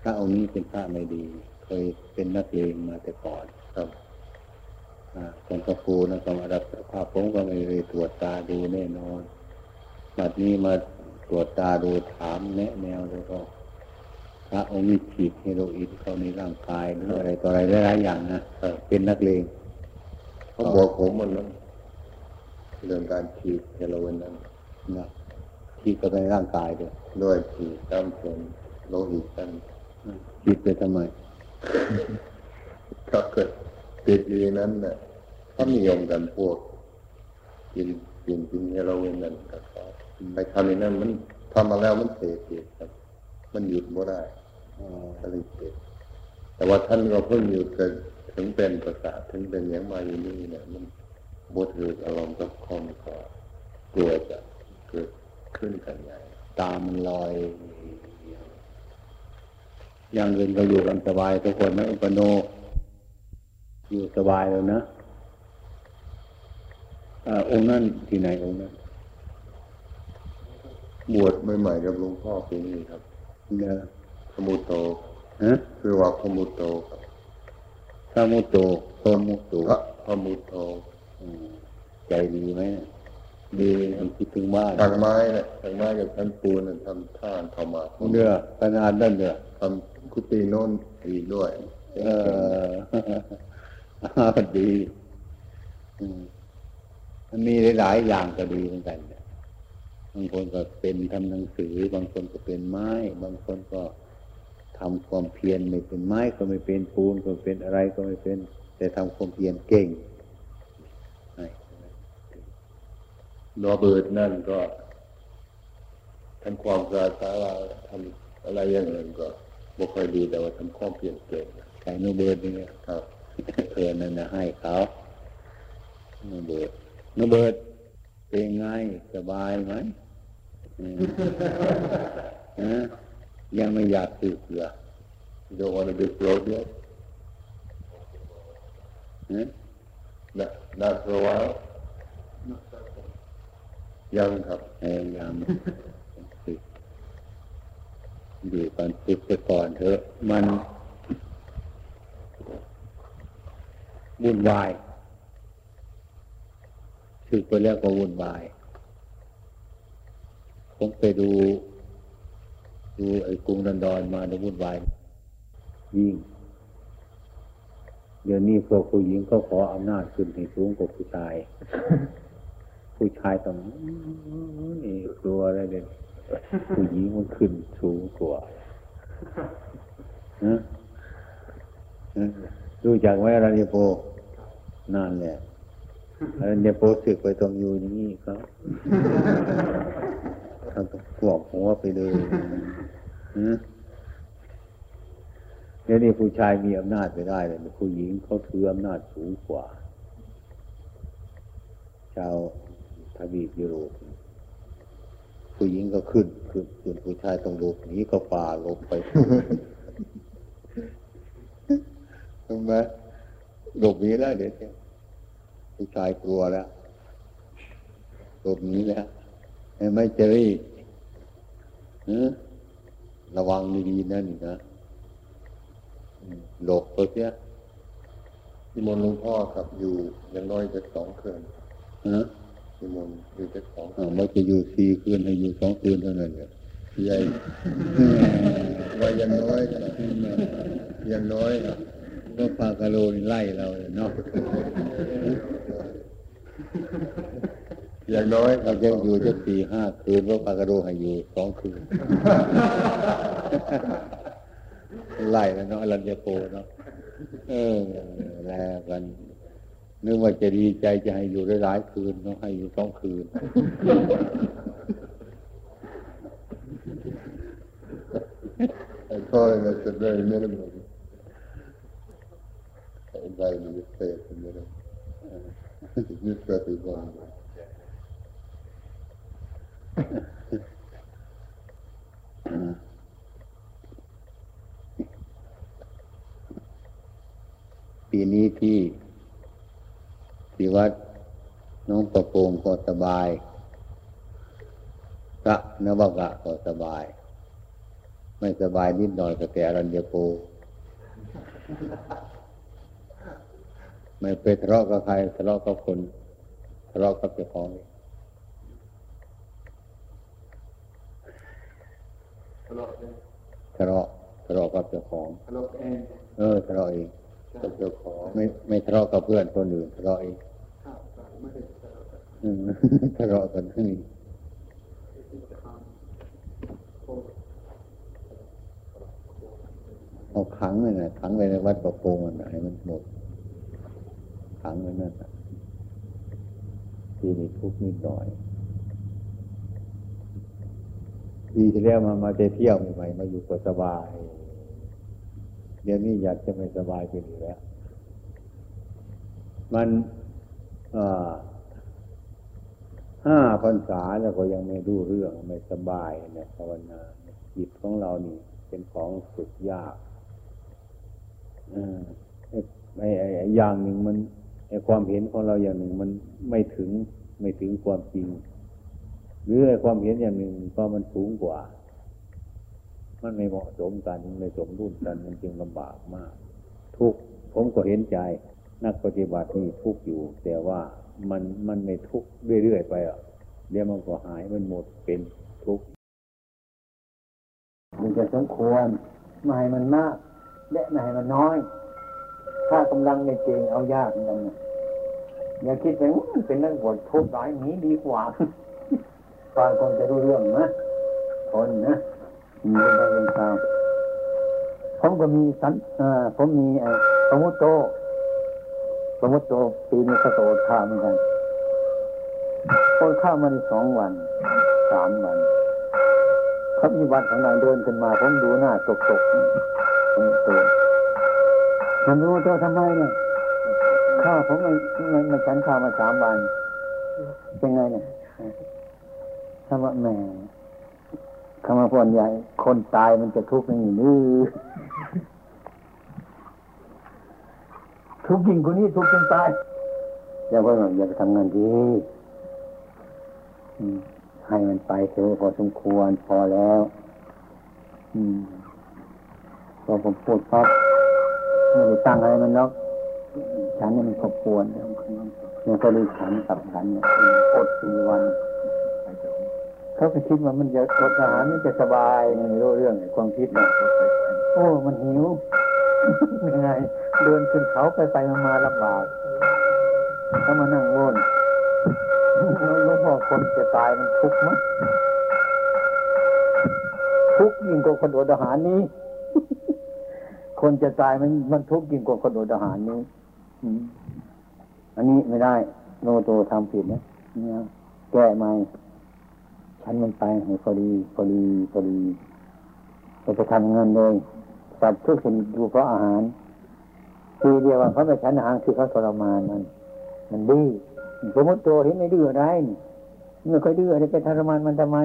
พระองค์นี้เป็นพระไม่ดี เคยเป็นนักเลงมาแต่ก่อนครับอ่าคนกระฟูนะก็มารับสภาพผมก็ไม่ได้ตรวจตาดูแน่นอนบัดนี้มาตรวจตาดูถามแนะแนวแล้วก็พระองค์นี้ฉีดเฮโรอีนเข้าในร่างกายหรืออะไรต่ออะไรหลายๆอย่างนะเป็นนักเลง เขาบอกผมหมันนั้นเรื่องการฉีดเฮโรอีนนั้นนะฉีดเข้าไปในร่างกายด้วยด้วยฉีดตามส่วนโลหิตกันฉีดไปทำไมถ้าเกิดติดอยู่ในนั้นน่ะเขานิยมกันพวกกินกินกินเฮโรอีนนั่นก็ไปทำในนั้นมันทำมาแล้วมันเสพติดครับ มันหยุดไม่ได้อ๋อก็เลยเสพแต่ว่าท่านก็เพิ่งหยุดกับเฮ ถึงเป็นประสาทถึงเป็นอย่างมาอยู่นี่เนี่ยมันบดถืออารมณ์กับคมก็กลัวจะเกิดขึ้นกันใหญ่ตามันลอยอย่างอื่นก็อยู่กันสบายทุกคนนะอุปโนอยู่สบายแล้วนะอาองค์นั้นที่ไหนองค์นั้นบวชใหม่ๆกับหลวงพ่อปีนี้ครับเนอะขมุโตฮะคือว่าขมุโตครับ สามุโตโตมุโตพระขมุโตอืมใจดีไหมน่ะดีมันคิดถึงบ้านทางไม้เนี่ยทางไม้กับชั้นปูนเนี่ยทำท่านเข้ามาเนื้อขนาดนั้นเนื้อทำกุฏิโน้นอีกด้วย เออดีอืมมันมีหลาย ๆ อย่างก็ดีเหมือนกันเนี่ยบางคนก็เป็นทำหนังสือบางคนก็เป็นไม้ บางคนก็ ทำความเพียรไม่เป็นไม้ก็ไม่เป็นปูนก็ไม่เป็นอะไรก็ไม่เป็น แต่ทำความเพียรเก่งใช่โรเบิร์ตนั่นก็ทำความสะอาดศาลาทำอะไรอย่างอื่นก็บ่ค่อยดีแต่ว่าทำความเปลี่ยนเก่งใส่โนเบิร์ดนี่ครับเพื่อนนั่นนะให้เขาโนเบิร์ดโนเบิร์ดเป็นไงสบายไหมอืมฮะ ยังไม่อยากสึกเหรอ You don't want to disrobe yet? ฮะ Not, not for a while? ยังครับพยายามอยู่ก่อนฝึกไปก่อนเถอะ มันวุ่นวายฝึกไปแล้วก็วุ่นวาย ผมไปดู ดูไอ้กรุงดันดอนมาแล้ววุ่นวายยิ่ง เดี๋ยวนี้พวกผู้หญิงก็ขออำนาจขึ้นให้สูงกว่าผู้ชาย ผู้ชายต้องนี่กลัวอะไรเด่นผู้หญิงมันขึ้นสูงกว่านะรู้จักไหมอรัญญโปนั่นแหละอรัญญโปสึกไปตรงอยู่อย่างนี้ครับ ทำต้องกวบหัวไปเลยนะเดี๋ยวนี้ผู้ชายมีอำนาจไปได้เลยผู้หญิงเขาถืออำนาจสูงกว่า ชาวทวีปยุโรปผู้หญิงก็ขึ้นขึ้นขึ้นผู้ชายต้องหลบหนีก็ฝ่าหลบไปทำไมหลบหนีแล้วเดี๋ยวนี้ผู้ชายกลัวแล้วหลบหนีแล้วเห็น ไหม่เจอรี่ฮะระวังดีๆนั่นนะอืมหลบตัวเสียนิมนต์หลวงพ่อครับอยู่อย่างน้อยจะสองคืนฮะนิมนต์อยู่จะสองคือ่านไม่จะอยู่สี่คืนให้อยู่สองคืนเท่านั้นเลยใหญ่ว่าอย่างน้อยครับอย่างน้อยครับก็ปากะโลนี่ไล่เราเลยเนาะ อย่างน้อยเรารับจะอยู่จะสี่ห้าคืนเพราะปากะโลให้อยู่สองคืนไล่แล้วเนาะอรัญญโปเนาะเออแล้วกันนึกว่าจะดีใจจะให้อยู่ได้หลายคืนเนาะให้อยู่สองคืน I told him that's a very minimum. I invited him to stay at the minimum. His new trip is on. อ่า ปีนี้ที่ที่วัดน้องประโปงก็สบายพระนวกะก็สบาย ไม่สบายนิดหน่อยก็แต่อรัญญโปไม่ไปทะเลาะกับใครทะเลาะกับคนทะเลาะกับเจ้าของ ทะเลาะทะเลาะกับเจ้าของ Hello, and เออทะเลาะเองกับเจ้าของไม่ไม่ทะเลาะกับเพื่อนคนอื่นทะเลาะเองอืมทะเลาะกันนี่เอาขังเลยนะขังไว้ในวัดประโปงอันไหนมันหมดขังไว้นั่นน่ะทีนี้ทุกข์นิดหน่อย ปีที่แล้วมามาเที่ยวใหม่ๆมาอยู่ก็สบาย เดี๋ยวนี้อยากจะไม่สบายไปอยู่แล้ว มันห้าพรรษาแล้วก็ยังไม่รู้เรื่องไม่สบายในภาวนาจิตของเรานี่ เป็นของสุดยากไอ้ไอ้อย่างหนึ่งมันไอ้ความเห็นของเราอย่างหนึ่งมันไม่ถึงไม่ถึงความจริง หรือความเห็นอย่างหนึ่งก็มันสูงกว่า มันไม่เหมาะสมกันไม่สมดุลกันมันจึงลำบากมาก ทุกผมก็เห็นใจ นักปฏิบัตินี่ทุกอยู่ แต่ว่ามันมันไม่ทุกเรื่อยๆไปอะเดี๋ยวมันก็หายมันหมดเป็นทุกมันจะสมควรไม่ให้มันมาก และไม่ให้มันน้อย ถ้ากำลังในเจงเอายากนั่นอย่าคิดไปมันเป็นนักบวชทุกข์หลายนี้ดีกว่า ฟังคนจะรู้เรื่องนะคนนะมีเป็นเป็นตามผมก็มีสันอ่าผมมีไอ้สมุตโตสมุตโตปีนี้ก็โตข้าเหมือนกันโอนข้ามาในสองวันสามวันเขามีวัดของนางเดินขึ้นมาผมดูหน้าตกตกผมตัวมันรู้ตัวทำไมเนี่ยข้าผมมันมันมันฉันข้าวมาสามวันเป็นไงเนี่ย คำว่าแม่คำว่าพนใหญ่ คนตายมันจะทุกข์อย่างนี้ทุกข์ยิ่งกว่านี้ทุกข์จนตายอย่าว่าอย่าไปทำงานดีให้มันไปเถอะพอสมควรพอแล้วอพอผมพูดปั๊บไม่ได้ตั้งอะไรมันแล้วฉันนี่มันขบวนเนี่ยก็เลยฉันกับฉันเนี่ยอดสี่วัน เขาไปคิดว่ามันจะอดอาหารมันจะสบายไม่รู้เรื่องความคิดเนี่ยโอ้ มันหิวยังไงเดินขึ้นเขาไปไปมาลำบากเขามานั่งวนหลวงพ่อคนจะตายมันทุกข์มั้ยทุกข์ยิ่งกว่าคนอดอาหารนี้ คนจะตายมันมันทุกข์ยิ่งกว่าคนอดอาหารนี้อันนี้ไม่ได้ โนโตทำผิดนะเนี่ยแก้ไหม นมันไปให้พอดีพอดีพอดีจะไปทำเงินเลยสัตว์ทุกสิ่งดูเพราะอาหารทีเดียวว่าเขาไปฉันอาหารคือเขาทรมานมันมันดีสมมติตัวเห็นไม่ดื้ออะไรไม่ค่อยดื้ออะไรไปทรมานมันทำไม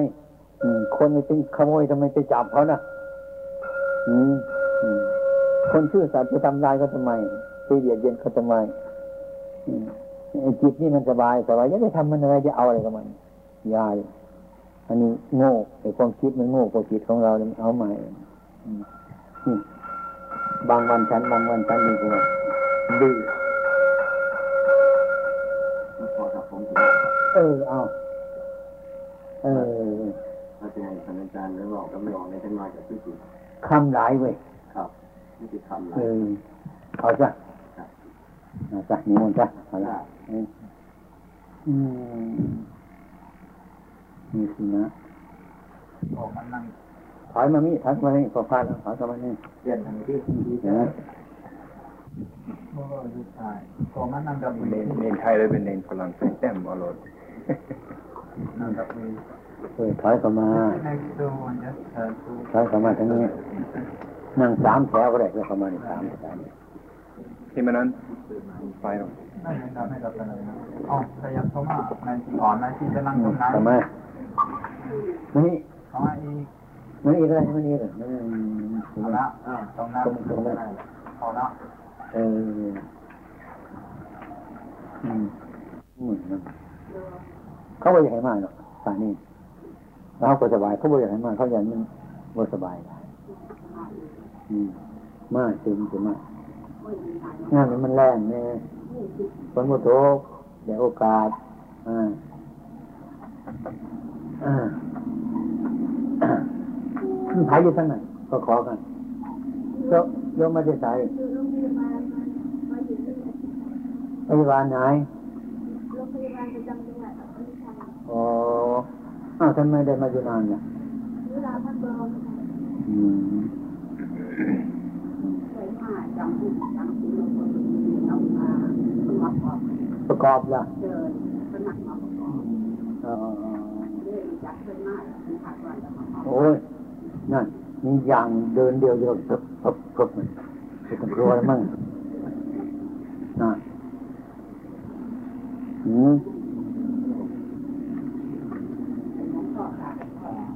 คนไม่เป็นขโมยทำไมไปจับเขานะคนชื่อสัตว์ไปทำลายเขาทำไมไปเบียดเบียนเขาทำไมจิตนี่มันสบายสบายจะไปทำมันอะไรจะเอาอะไรกับมันยาย อันนี้โง่ไอ้ความคิดมันโง่ความคิดของเราเนี่ยเอาใหม่บางวันฉันบางวันฉันดีกว่าดื้อเออเอาเอออาจารย์อาจารย์แล้วบอกก็ไม่ออกในท่านมาจากที่จริงคำหลายเว้ยครับนี่คือคำหลายเออเอาจ้ะเอาจ้ะนิมนต์จ้ะเอาละอืม นี่สินะออกมานั่งถอยมามีถอยมานี่พอพาแล้วถอยมานี่เปลี่ยนทางที่นะก็ยุทธายก็มานั่งกับเนนเนนไทยเลยเป็นเนนฝรั่งเศสแต้มอรรถนั่งกับมือเออถอยเข้ามาถอยเข้ามาทั้งนี้ นั่งสามแถวก็ได้ก็เข้ามาในสามแถวที่มันนั้นไปหรอไม่ทำให้เราเป็นอะไรนะอ๋อพยายามเข้ามาในที่อ่อนในที่จะนั่งตรงนั้นทำไมนี่เข้ามาอีกมันอีกอะไรมันอีกอะไรเอาละตรงนั้นตรงนั้นเอาละเอออืมเหมือนมันเขาไม่อยากให้มากหรอกป่านี้เขาก็สบายเขาไม่อยากให้มากเขาอยากมันว่สบายอืมมากจริงจริงมากงานนี้มันแรงเนี่ยฝนมุโตเดี๋ยวโอกาสอ่าอ่า ขายอยู่ทั้งนั้นก็ขอกันโยโยมมาจะใส่พยาบาลไหนโรงพยาบาลประจำจังหวัดอ๋ออ้าวทำไมได้มาอยู่นานเนี่ยเวลาพักร้อนอืมประกอบละเดินสมัครมาประกอบ โอ้ยนั่นมีอย่างเดินเดียวเดียวพบพบพบมันจะต้องกลัวมั่งนั่นอืม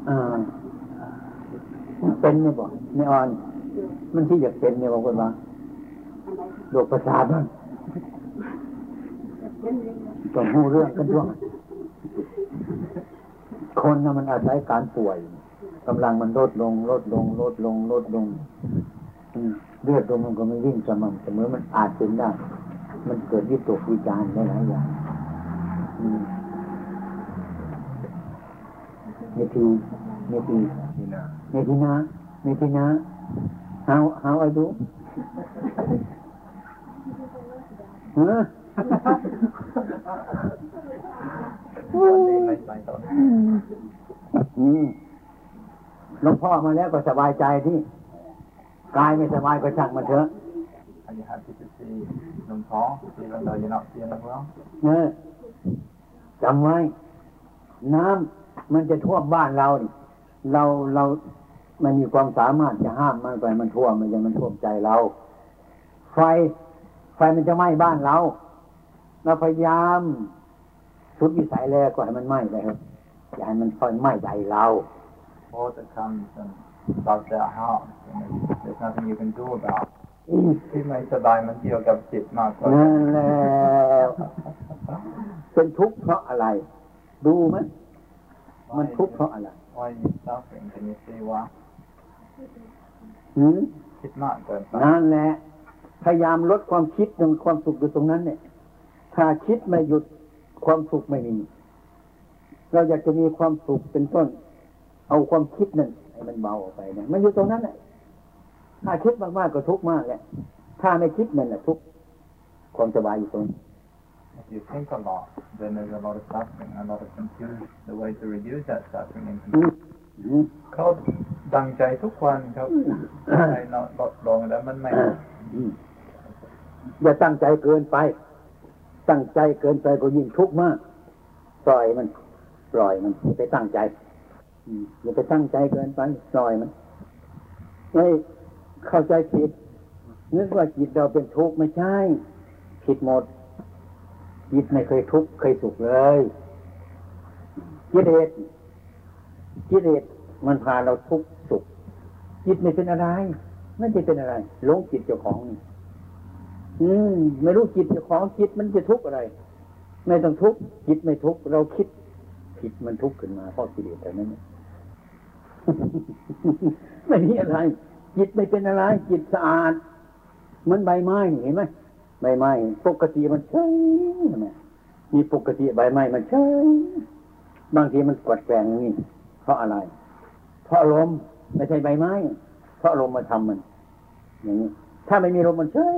อ่ามันเป็นเนี่ยบอกนี่อ่อน มันที่อยากเป็นเนี่ยบางคนว่าโรคประสาทบ้างต้องหูเรื่องกันด้วย คนนะมันอาศัยการป่วยกำลังมันลดลง ลดลง ลดลง ลดลงเลือดลมมันก็ไม่วิ่งสม่ำเสมอมันอาจเป็นได้มันเกิดวิตกวิจารณ์หลายอย่างเมทีเมทีนี่นะเมทีนะเมทีนะ how how are you เอ หลวงพ่อมาแล้วก็สบายใจที่กายไม่สบายก็ช่างมันเถอะ Are you happy to see หลวงพ่อ even though you're not feeling well เออจำไว้ น้ำมันจะท่วมบ้านเรานี่เราเราไม่มีความสามารถจะห้ามมันไปมันท่วมมันจะมันท่วมใจเรา ไฟ ไฟมันจะไหม้บ้านเรา เราพยายาม สุดวิสัยแล้วก็ให้มันไหม้ไปครับอย่าให้มันไฟไหม้ใจเรา water comes and starts their house and there's nothing you can do about อืมที่ไม่สบายมันเกี่ยวกับจิตมากกว่านั่นแหละเป็นทุกข์เพราะอะไร ดูไหมมันทุกข์เพราะอะไร why are you suffering can you see why หืมคิดมากเกินไปนั่นแหละพยายามลดความคิดตรงความสุขอยู่ตรงนั้นเนี่ย ถ้าคิดไม่หยุด ความสุขไม่มี เราอยากจะมีความสุขเป็นต้น เอาความคิดนั่นให้มันเบาออกไปเนี่ยมันอยู่ตรงนั้นแหละถ้าคิดมากๆก็ทุกข์มากแหละถ้าไม่คิดนั่นแหละทุกข์ความสบายอยู่ตรงนี้ if you think a lot then there's a lot of suffering a lot of confusion the way to reduce that suffering and อื confusion มอืมเขาดังใจทุกวันครับใจนอนลดลงแล้วมันไม่อืมอย่าตั้งใจเกินไป ตั้งใจเกินไปก็ยิ่งทุกข์มาก ปล่อยมัน ปล่อยมันอย่าไปตั้งใจอืมอย่าไปตั้งใจเกินไปปล่อยมันไม่เข้าใจผิดนึกว่าจิตเราเป็นทุกข์ไม่ใช่ ผิดหมดจิตไม่เคยทุกข์เคยสุขเลยกิเลสกิเลสมันพาเราทุกข์สุขจิตไม่เป็นอะไรไม่ได้เป็นอะไรหลงจิตเจ้าของนี่ อืมไม่รู้จิตจ้าของจิตมันจะทุกข์อะไร ไม่ต้องทุกข์จิตไม่ทุกข์เราคิดผิดมันทุกข์ขึ้นมาเพราะกิเลสแต่นั้นเนี่ยไม่มีอะไร จิตไม่เป็นอะไร จิตสะอาดเหมือนใบไม้เห็นไหมใบไม้ปกติมันเฉยใช่ไหมมีปกติใบไม้มันเฉยบางทีมันกวดแกงนี่เพราะอะไร เพราะลมไม่ใช่ใบไม้ เพราะลมมาทำมันอย่างนี้ ถ้าไม่มีลมมันเฉย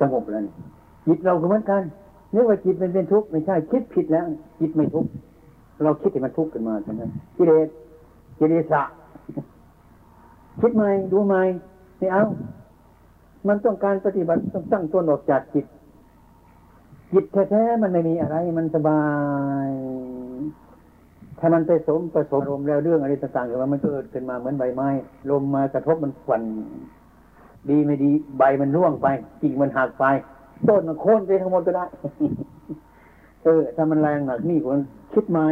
สงบแล้วนี่จิตเราก็เหมือนกันนึกว่าจิตมันเป็นทุกข์ไม่ใช่คิดผิดแล้ว จิตไม่ทุกข์เราคิดให้มันทุกข์ขึ้นมาใช่ไหมกิเลสกิเลสะคิดใหม่ดูใหม่ไม่เอา มันต้องการปฏิบัติต้องตั้งตัวออกจากจิต จิตแท้ๆมันไม่มีอะไร มันสบายถ้ามันไปสมผสมลมแล้วเรื่องอะไรต่างๆเกิดมามันเกิดขึ้นมาเหมือนใบไม้ลมมากระทบมันฝัน ดีไม่ดีใบมันร่วงไปกิ่งมันหักไป ต้นมันโค่นไปทั้งหมดก็ได้เออถ้ามันแรงหนักนี่คนคิดใหม่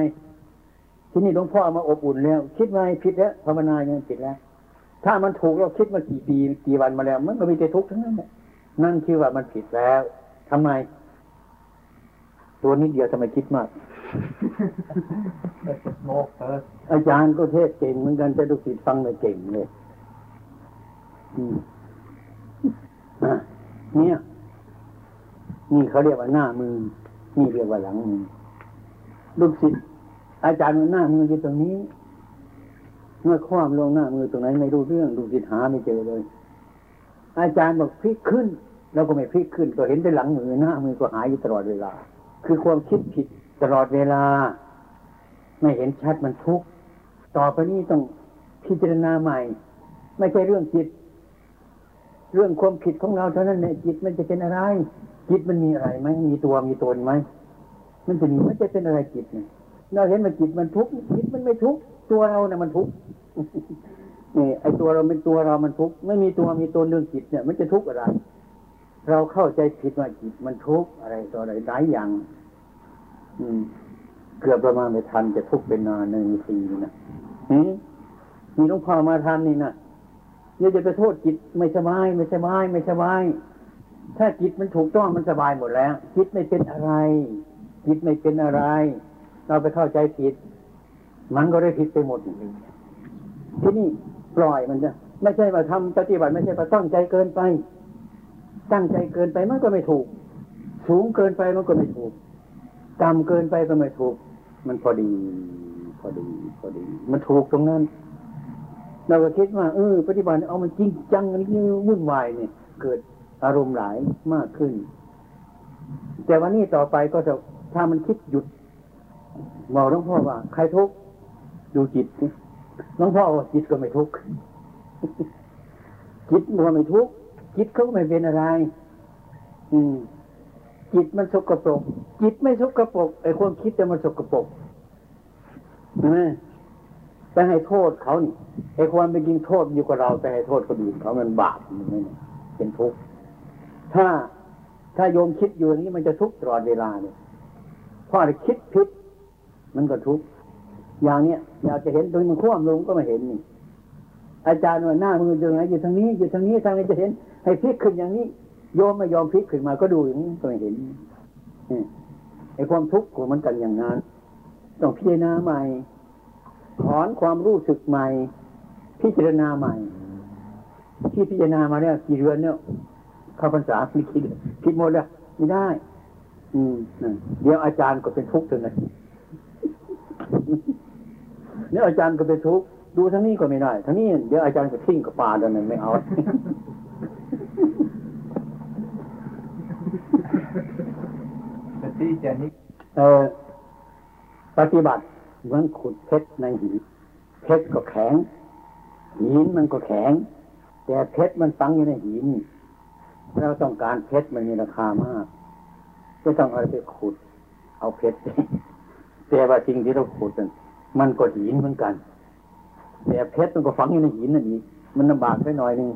ที่นี่หลวงพ่อมาอบอุ่นแล้ว คิดใหม่ผิดแล้วภาวนายังผิดแล้ว ถ้ามันถูกเราคิดมากี่ปีกี่วันมาแล้ว มันก็มีแต่ทุกข์ทั้งนั้นแหละนั่นคือว่ามันผิดแล้วทำไม ตัวนิดเดียวทำไมคิดมาก Let's just walk first อาจารย์ก็เทศเก่งเหมือนกันแต่ลูกศิษย์ฟังไม่เก่งเลยอืมอะ เนี่ย นี่เขาเรียกว่าหน้ามือ นี่เรียกว่าหลังมือลูกศิษย์อาจารย์มันหน้ามืออยู่ตรงนี้ เมื่อคว่ำลงหน้ามือตรงไหนไม่รู้เรื่องลูกศิษย์หาไม่เจอเลย อาจารย์บอกพลิกขึ้นเราก็ไม่พลิกขึ้น ก็เห็นแต่หลังมือหน้ามือก็หายอยู่ตลอดเวลา คือความคิดผิดตลอดเวลา ไม่เห็นชัดมันทุกข์ต่อไปนี้ต้องพิจารณาใหม่ ไม่ใช่เรื่องจิต เรื่องความผิดของเราเท่านั้นเนี่ยจิตมันจะเป็นอะไร จิตมันมีอะไรไหมมีตัวมีตนไหมมันจะมีไม่จะเป็นอะไรจิตเนี่ยเราเห็นมันจิตมันทุกข์จิตมันไม่ทุกข์ตัวเราเนี่ยมันทุกข์นี่ไอตัวเราเป็นตัวเรามันทุกข์ไม่มีตัวมีตนเรื่องจิตเนี่ย มันจะทุกข์อะไร เราเข้าใจผิดว่าจิตมันทุกข์อะไรต่ออะไรหลายอย่าง อืม เกือบประมาณไม่ทันจะทุกข์เป็นนานหนึ่งปีนะหืมมีหลวงพ่อมาทันนี่นะ เนี่ยจะไปโทษจิตไม่สบาย ไม่สบาย ไม่สบาย ถ้าจิตมันถูกต้องมันสบายหมดแล้ว จิตไม่เป็นอะไร จิตไม่เป็นอะไร เราไปเข้าใจผิด มันก็ได้ผิดไปหมดที่นี่ปล่อยมันจะไม่ใช่ว่าทำปฏิบัติไม่ใช่ว่าตั้งใจเกินไป ตั้งใจเกินไปมันก็ไม่ถูก สูงเกินไปมันก็ไม่ถูกต่ำเกินไปก็ไม่ถูก มันพอดี พอดี พอดี มันถูกตรงนั้น เราก็คิดว่าเออปฏิบัติเอามันจริงจังอันนี้วุ่นวายเนี่ย เกิดอารมณ์หลายมากขึ้น แต่วันนี้ต่อไปก็จะถ้ามันคิดหยุดบอกหลวงพ่อว่า ใครทุกข์ดูจิตหลวงพ่อว่าจิตก็ไม่ทุกข์จิตมันไม่ทุกข์จิตเขาก็ไม่เป็นอะไร อืม จิตมันสกปรกจิตไม่สกปรกไอ้ความคิดแต่มันสกปรกนะ ไปให้โทษเขานี่ไอ้ความเป็นจริงโทษอยู่กับเราแต่ให้โทษคนอื่นเขามันบาปมันไม่เป็นทุกข์ถ้าถ้าโยมคิดอยู่อย่างนี้มันจะทุกข์ตลอดเวลาเนี่ยเพราะอะไรคิดผิดมันก็ทุกข์อย่างเนี้ยอยากจะเห็นตรงมันคว่ำลงก็ไม่เห็นนี่อาจารย์ว่าหน้ามืออยู่ไหนอยู่ทางนี้อยู่ทางนี้ทางนี้จะเห็น ให้พลิกขึ้นอย่างนี้ โยมไม่ยอมพลิกขึ้นมาก็ดูอย่างนี้ก็ไม่เห็นไอ้ความทุกข์ของมันกันอย่างนั้นต้องพิจารณาใหม่ ถอนความรู้สึกใหม่ พิจารณาใหม่ ที่พิจารณามาเนี่ยกี่เดือนเนี่ยเข้าพรรษาไม่คิดผิดหมดแล้วไม่ได้ อืมเดี๋ยวอาจารย์ก็เป็นทุกข์จนนะเนี่ยอาจารย์ก็เป็นทุกข์ดูทั้งนี้ก็ไม่ได้ทั้งนี้เดี๋ยวอาจารย์ก็ทิ้งกับปลาเดินไม่เอา The teacher, he เออปฏิบัติ เหมือนขุดเพชรในหินเพชรก็แข็ง หินมันก็แข็ง แต่เพชรมันฝังอยู่ในหินเราต้องการเพชรมันมีราคามากก็ต้องเอาไปขุด เอาเพชรแต่ว่าจริงที่เราขุดนั้นมันก็หินเหมือนกันแต่เพชรมันก็ฝังอยู่ในหินนั่นเองมันลำบากแค่หน่อยหนึ่ง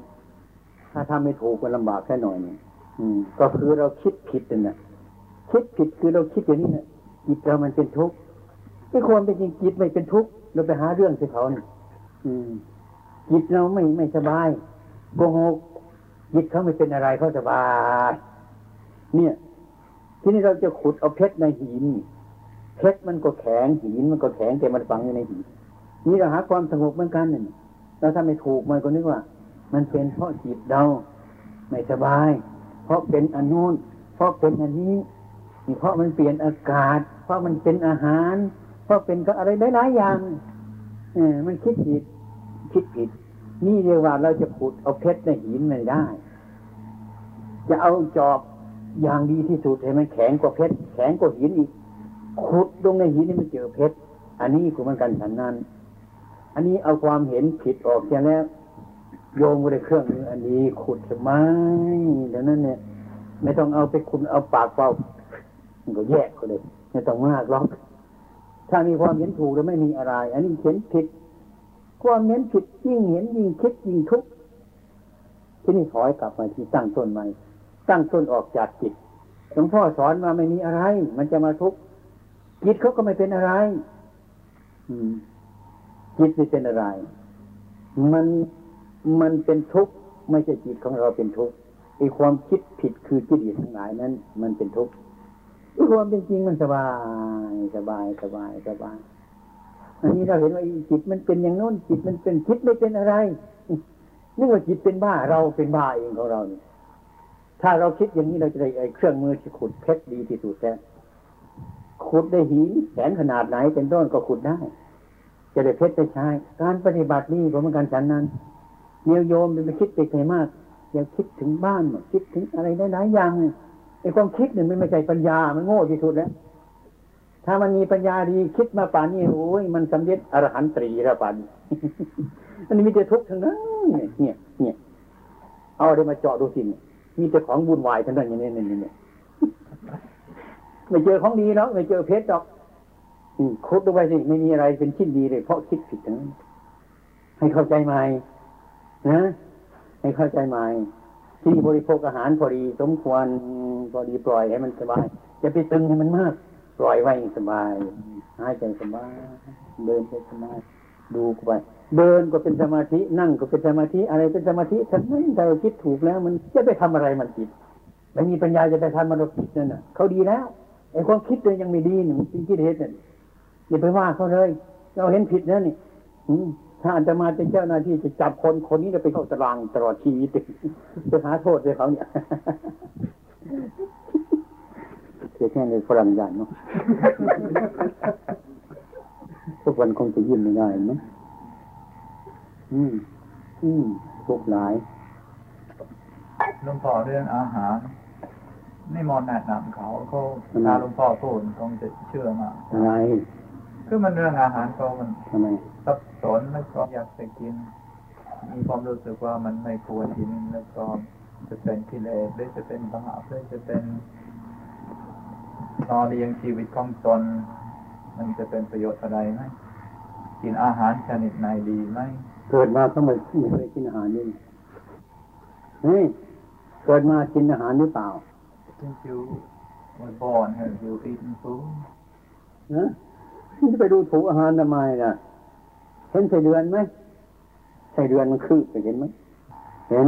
ถ้าทำไม่ถูกมันลำบากแค่หน่อยนึงก็คือเราคิดผิดนั่นแหละคิดผิดคือเราคิดอย่างนี้นะจิตเรามันเป็นทุกข์ ไม่ควรเป็นจริงจิตไม่เป็นทุกข์เราไปหาเรื่องใส่เขาเนี่ยจิตเราไม่ไม่สบายโกหกจิตเขาไม่เป็นอะไรเขาสบาย เนี่ย ทีนี้เราจะขุดเอาเพชรในหินเพชรมันก็แข็งหินมันก็แข็งแต่มันฝังอยู่ในหินนี่เราหาความสงบเหมือนกันเนี่ยเราถ้าไม่ถูกมันก็นึกว่า มันเป็นเพราะจิตเราไม่สบาย เพราะเป็นอันนู้นเพราะเป็นอันนี้เพราะมันเปลี่ยนอากาศ เพราะมันเป็นอาหาร เพราะเป็นก็อะไรหลายๆอย่างเออมันคิดผิด คิดผิด นี่เรียกว่าเราจะขุดเอาเพชรในหินไม่ได้ จะเอาจอบอย่างดีที่สุดให้มันแข็งกว่าเพชรแข็งกว่าหินอีกขุดลงในหินนี่มันเจอเพชรอันนี้คือมันกันฉันนั้น อันนี้เอาความเห็นผิดออกเสียแล้วโยงไปในเครื่องมืออันนี้ขุดทำไมดังนั้นเนี่ย ไม่ต้องเอาไปคุณเอาปากเปล่ามันก็แยกก็เลย ไม่ต้องมากหรอก ถ้ามีความเห็นถูกแล้วไม่มีอะไร อันนี้เห็นผิด ความเห็นผิดยิ่งเห็นยิ่งคิดยิ่งทุกข์ที่นี่ถอยกลับมาที่ตั้งต้นใหม่ ตั้งต้นออกจากจิตหลวงพ่อสอนมาไม่มีอะไร มันจะมาทุกข์จิตเขาก็ไม่เป็นอะไร อืมจิตไม่เป็นอะไร มันมันเป็นทุกข์ไม่ใช่จิตของเราเป็นทุกข์ไอ้ความคิดผิดคือจิตทั้งหลายนั้น มันเป็นทุกข์ ความเป็นจริงมันสบาย สบายสบายสบาย อันนี้เราเห็นว่าจิตมันเป็นอย่างโน้นจิตมันเป็นคิดไม่เป็นอะไรนึกว่าจิตเป็นบ้าเราเป็นบ้าเองของเราเนี่ยถ้าเราคิดอย่างนี้เราจะได้ไอ้เครื่องมือที่ขุดเพชรดีที่สุดแท้ขุดได้หินแสนขนาดไหนเป็นต้นก็ขุดได้ จะได้เพชรได้ใช้ การปฏิบัตินี่ผมเหมือนกันฉันนั้นเนียวโยมไปคิดไปไกลมากอย่าคิดถึงบ้านคิดถึงอะไรได้หลายอย่าง ไอ้ความคิดเนี่ยมันไม่ใช่ปัญญา มันโง่ที่สุดแล้ว ถ้ามันมีปัญญาดีคิดมาป่านนี้โอ้ยมันสำเร็จอรหันตรีระป่านอันนี้มีแต่ทุกข์ทั้งนั้นเนี่ยเนี่ย เนี่ย เอาได้มาเจาะดูสิมีแต่ของบุญวายทั้งนั้นอย่างนี้เนี่ยเนี่ไม่เจอของดีแล้วไม่เจอเพชรหรอกคุดลงไปสิไม่มีอะไรเป็นชิ้นดีเลย เพราะคิดผิดทั้งนั้นให้เข้าใจใหม่นะให้เข้าใจใหม่ที่บริโภคอาหารพอดีสมควร พอดีปล่อยให้มันสบายจะไปตึงให้มันมาก ปล่อยไว้สบายหายใจสบายเดินไปสบายดูไปเดินก็เป็นสมาธินั่งก็เป็นสมาธิอะไรเป็นสมาธิทั้งนั้นเราคิดถูกแล้ว มันจะไปทำอะไรมันผิดไม่มีปัญญาจะไปทำมันผิดนั่นน่ะเขาดีแล้วไอ้ความคิดเลยยังไม่ดีนี่มันเป็นคิดเหตุเนี่ยอย่าไปว่าเขาเลย เราเห็นผิดแล้วนี่ถ้าอาจจะมาเป็นเจ้าหน้าที่จะจับคนคนนี้จะไปเข้าตารางตลอดชีวิตจะหาโทษเลยเขาเนี่ย เสียแค่ในฝรั่งยันเนาะทุกวันคงจะยิ้มไม่ได้เนาะอืม อืมทุกข์หลายหลวงพ่อเรื่องอาหารนี่มอนแนะนำเขาเขาทำไมถ้าหลวงพ่อพูดคงจะเชื่อมากอะไรคือมันเรื่องอาหารเขามันทำไมสับสนแล้วก็อยากไปกิน มีความรู้สึกว่ามันไม่ควรกินแล้วก็ จะเป็นกิเลสหรือจะเป็นบาปหรือจะเป็นรอเลี้ยงชีวิตของตน มันจะเป็นประโยชน์อะไรไหมกินอาหารชนิดไหนดีไหมเกิดมาก็ไม่ไม่เคยกินอาหารนี่เฮ้ยเกิดมากินอาหารหรือเปล่า Since you were born have you eaten food ฮะจะไปดูถูกอาหารทำไมล่ะเห็นไส้เดือนไหมไส้เดือนมันคืบไปเห็นไหมเห็น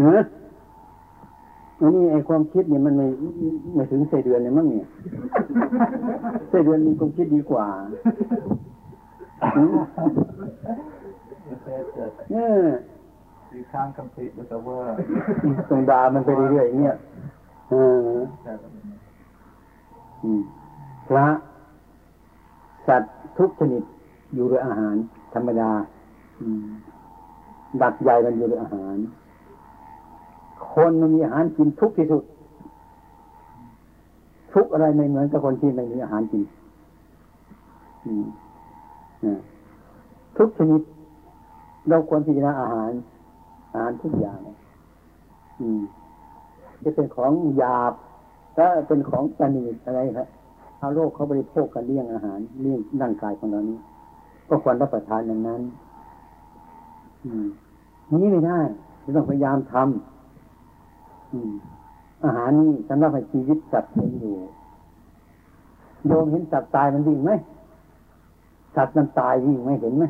เนอะอันนี้ไอ้ความคิดเนี่ยมันไม่ไม่ถึงไส้เดือนเลยมั้งเนี่ยไส้เดือนมีความคิดดีกว่าหืม You said that เออ you can't compete with the world ตรงดามันไปเรื่อยๆอย่างเงี้ยเอออืมพระสัตว์ทุกชนิดอยู่ด้วยอาหารธรรมดาอืมดักใหญ่มันอยู่ด้วยอาหาร คนมันมีอาหารกินทุกที่สุด ทุกอะไรไม่เหมือนกับคนที่ไม่มีอาหารกินทุกชนิด เราควรพิจารณาอาหาร อาหารทุกอย่างจะเป็นของหยาบถ้าเป็นของประณีตอะไรครับชาวโลกเขาบริโภคกันเลี้ยงอาหารเลี้ยงร่างกายของเรานี้ ก็ควรรับประทานอย่างนั้น อืมนี้ไม่ได้เราต้องพยายามทำ อาหารนี่สำหรับให้ชีวิตสัตว์เป็นอยู่ โยมเห็นสัตว์ตายมันวิ่งไหมสัตว์มันตายวิ่งไหมเห็นไหม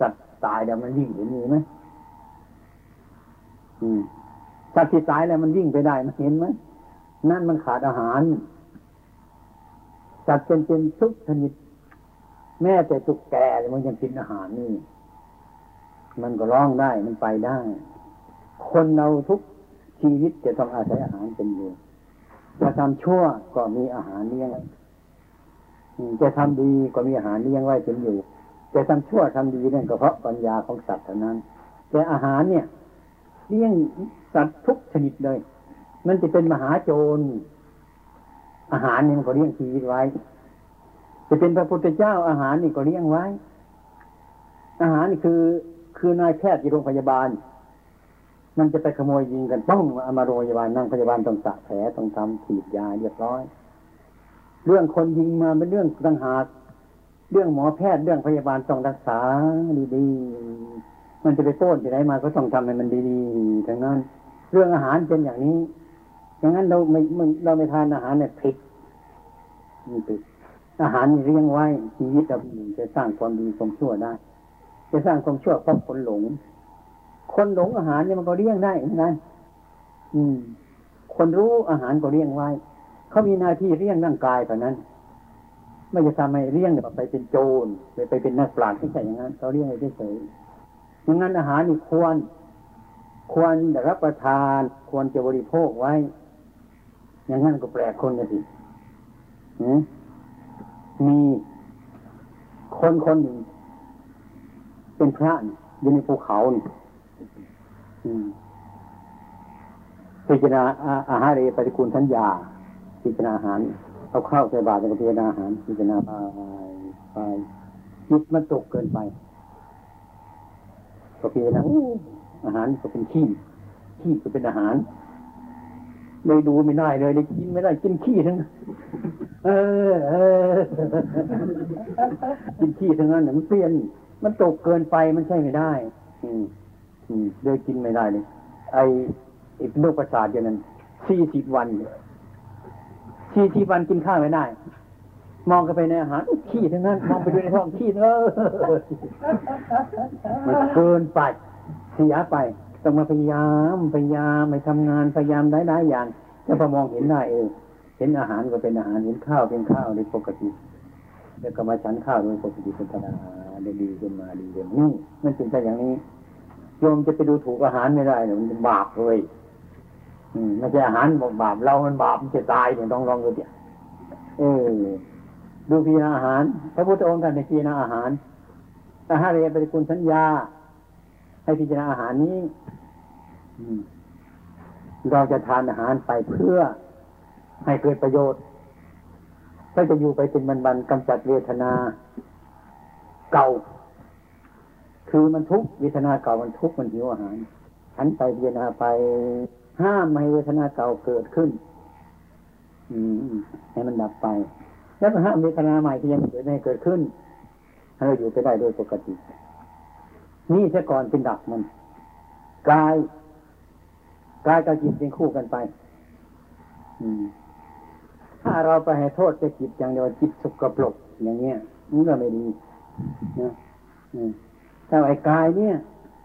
สัตว์ตายแล้วมันวิ่งเห็นมีไหมอืมสัตว์ที่ตายแล้วมันวิ่งไปได้มันเห็นไหมนั่นมันขาดอาหาร สัตว์เป็นเป็นทุกชนิด แม้แต่ตุกแกมันยังกินอาหารนี่ มันก็ร้องได้มันไปได้ คนเราทุก ชีวิตจะต้องอาศัยอาหารเป็นอยู่จะทำชั่วก็มีอาหารเลี้ยงจะทำดีก็มีอาหารเลี้ยงไว้เป็นอยู่จะทำชั่วทำดีนั่นก็เพราะปัญญาของสัตว์เท่านั้น แต่อาหารเนี่ยเลี้ยงสัตว์ทุกชนิดเลย มันจะเป็นมหาโจร อาหารนี่มันก็เลี้ยงชีวิตไว้ จะเป็นพระพุทธเจ้าอาหารนี่ก็เลี้ยงไว้ อาหารนี่คือคือนายแพทย์ที่โรงพยาบาล มันจะไปขโมยยิงกันป้องเอามาโรงพยาบาลนั่งพยาบาลต้องสะแผลต้องทำฉีดยาเรียบร้อย เรื่องคนยิงมาเป็นเรื่องต่างหากเรื่องหมอแพทย์เรื่องพยาบาลต้องรักษาดีๆมันจะไปโป้นที่ไหนมาก็ต้องทำให้มันดีๆทั้งนั้น เรื่องอาหารเป็นอย่างนี้อย่างนั้นเราไม่เราไม่ทานอาหารเนี่ยผิดนี่ผิดอาหารเลี้ยงไว้ชีวิตเราจะสร้างความดีความชั่วได้ จะสร้างความชั่วเพราะคนหลง คนหลงอาหารเนี่ยมันก็เลี้ยงได้เหมือนกันอืม คนรู้อาหารก็เลี้ยงไว้ เขามีหน้าที่เลี้ยงร่างกายเท่านั้น ไม่จะทำให้เลี้ยงแบบไปเป็นโจรไปไปเป็นนักปราชญ์ไม่ใช่อย่างนั้นเขาเลี้ยงให้เฉยอย่างนั้นอาหารนี่ควร ควรรับประทาน ควรจะบริโภคไว้ อย่างนั้นก็แปลกคนนะสิมีคนคนหนึ่งเป็นพระอยู่ในภูเขานี่ พิจารณาอาหารเรปฏิกูลทัญญา พิจารณาอาหารเอาข้าวใส่บาตรแล้วพิจารณาอาหาร พิจารณาไปไปจิตมันตกเกินไปก็พิจารณาอาหารก็เป็นขี้ขี้ก็เป็นอาหารเลยดูไม่ได้เลยเลยกินไม่ได้กินขี้ทั้งนั้นเออเออกินขี้ทั้งนั้นน่ะมันเปลี่ยน มันตกเกินไปมันใช่ไม่ได้ อืม เลยกินไม่ได้เลยไอไอ้โรคประสาทอย่างนั้นสี่สิบวันสี่สิบวันกินข้าวไม่ได้ มองกันไปในอาหารขี้ทั้งนั้น มองไปดูในท้องขี้เออมันเกินไปเสียไป ต้องมาพยายามพยายามไปทำงานพยายามได้ได้อย่างจะพอมองเห็นได้เออเห็นอาหารก็เป็นอาหารเห็นข้าวเป็นข้าวโดยปกติแล้วก็มาฉันข้าวโดยปกติเป็นธรรมดาดีขึ้นมาดีขึ้นนี่มันเป็นไปอย่างนี้ โยมจะไปดูถูกอาหารไม่ได้เนี่ยมันบาปเลยอืมไม่ใช่อาหารบอกบาปเรามันบาปมันจะตายเนี่ยต้องลองดูดิเออดูพิจารณาอาหาร พระพุทธองค์ท่านในพิจารณาอาหารแต่ห้าเรียนปฏิคุณสัญญา ให้พิจารณาอาหารนี้เราจะทานอาหารไปเพื่อให้เกิดประโยชน์ถ้าจะอยู่ไปเป็นบันๆกำจัดเวทนา เก่า คือมันทุกเวทนาเก่ามันทุกมันหิวอาหารฉันไปพิจารณาไปห้ามไม่ให้เวทนาเก่าเกิดขึ้น อืมให้มันดับไป แล้วห้ามเวทนาใหม่ที่ยังเกิดไม่เกิดขึ้นให้เราอยู่ไปได้โดยปกติ นี่ซะก่อนเป็นดับมันกายกายกับจิตเป็นคู่กันไป อืมถ้าเราไปให้โทษแต่จิตอย่างเดียวจิตสกปรกอย่างเงี้ยมันก็ไม่ดีนะอืม ถ้าไอ้กายเนี่ย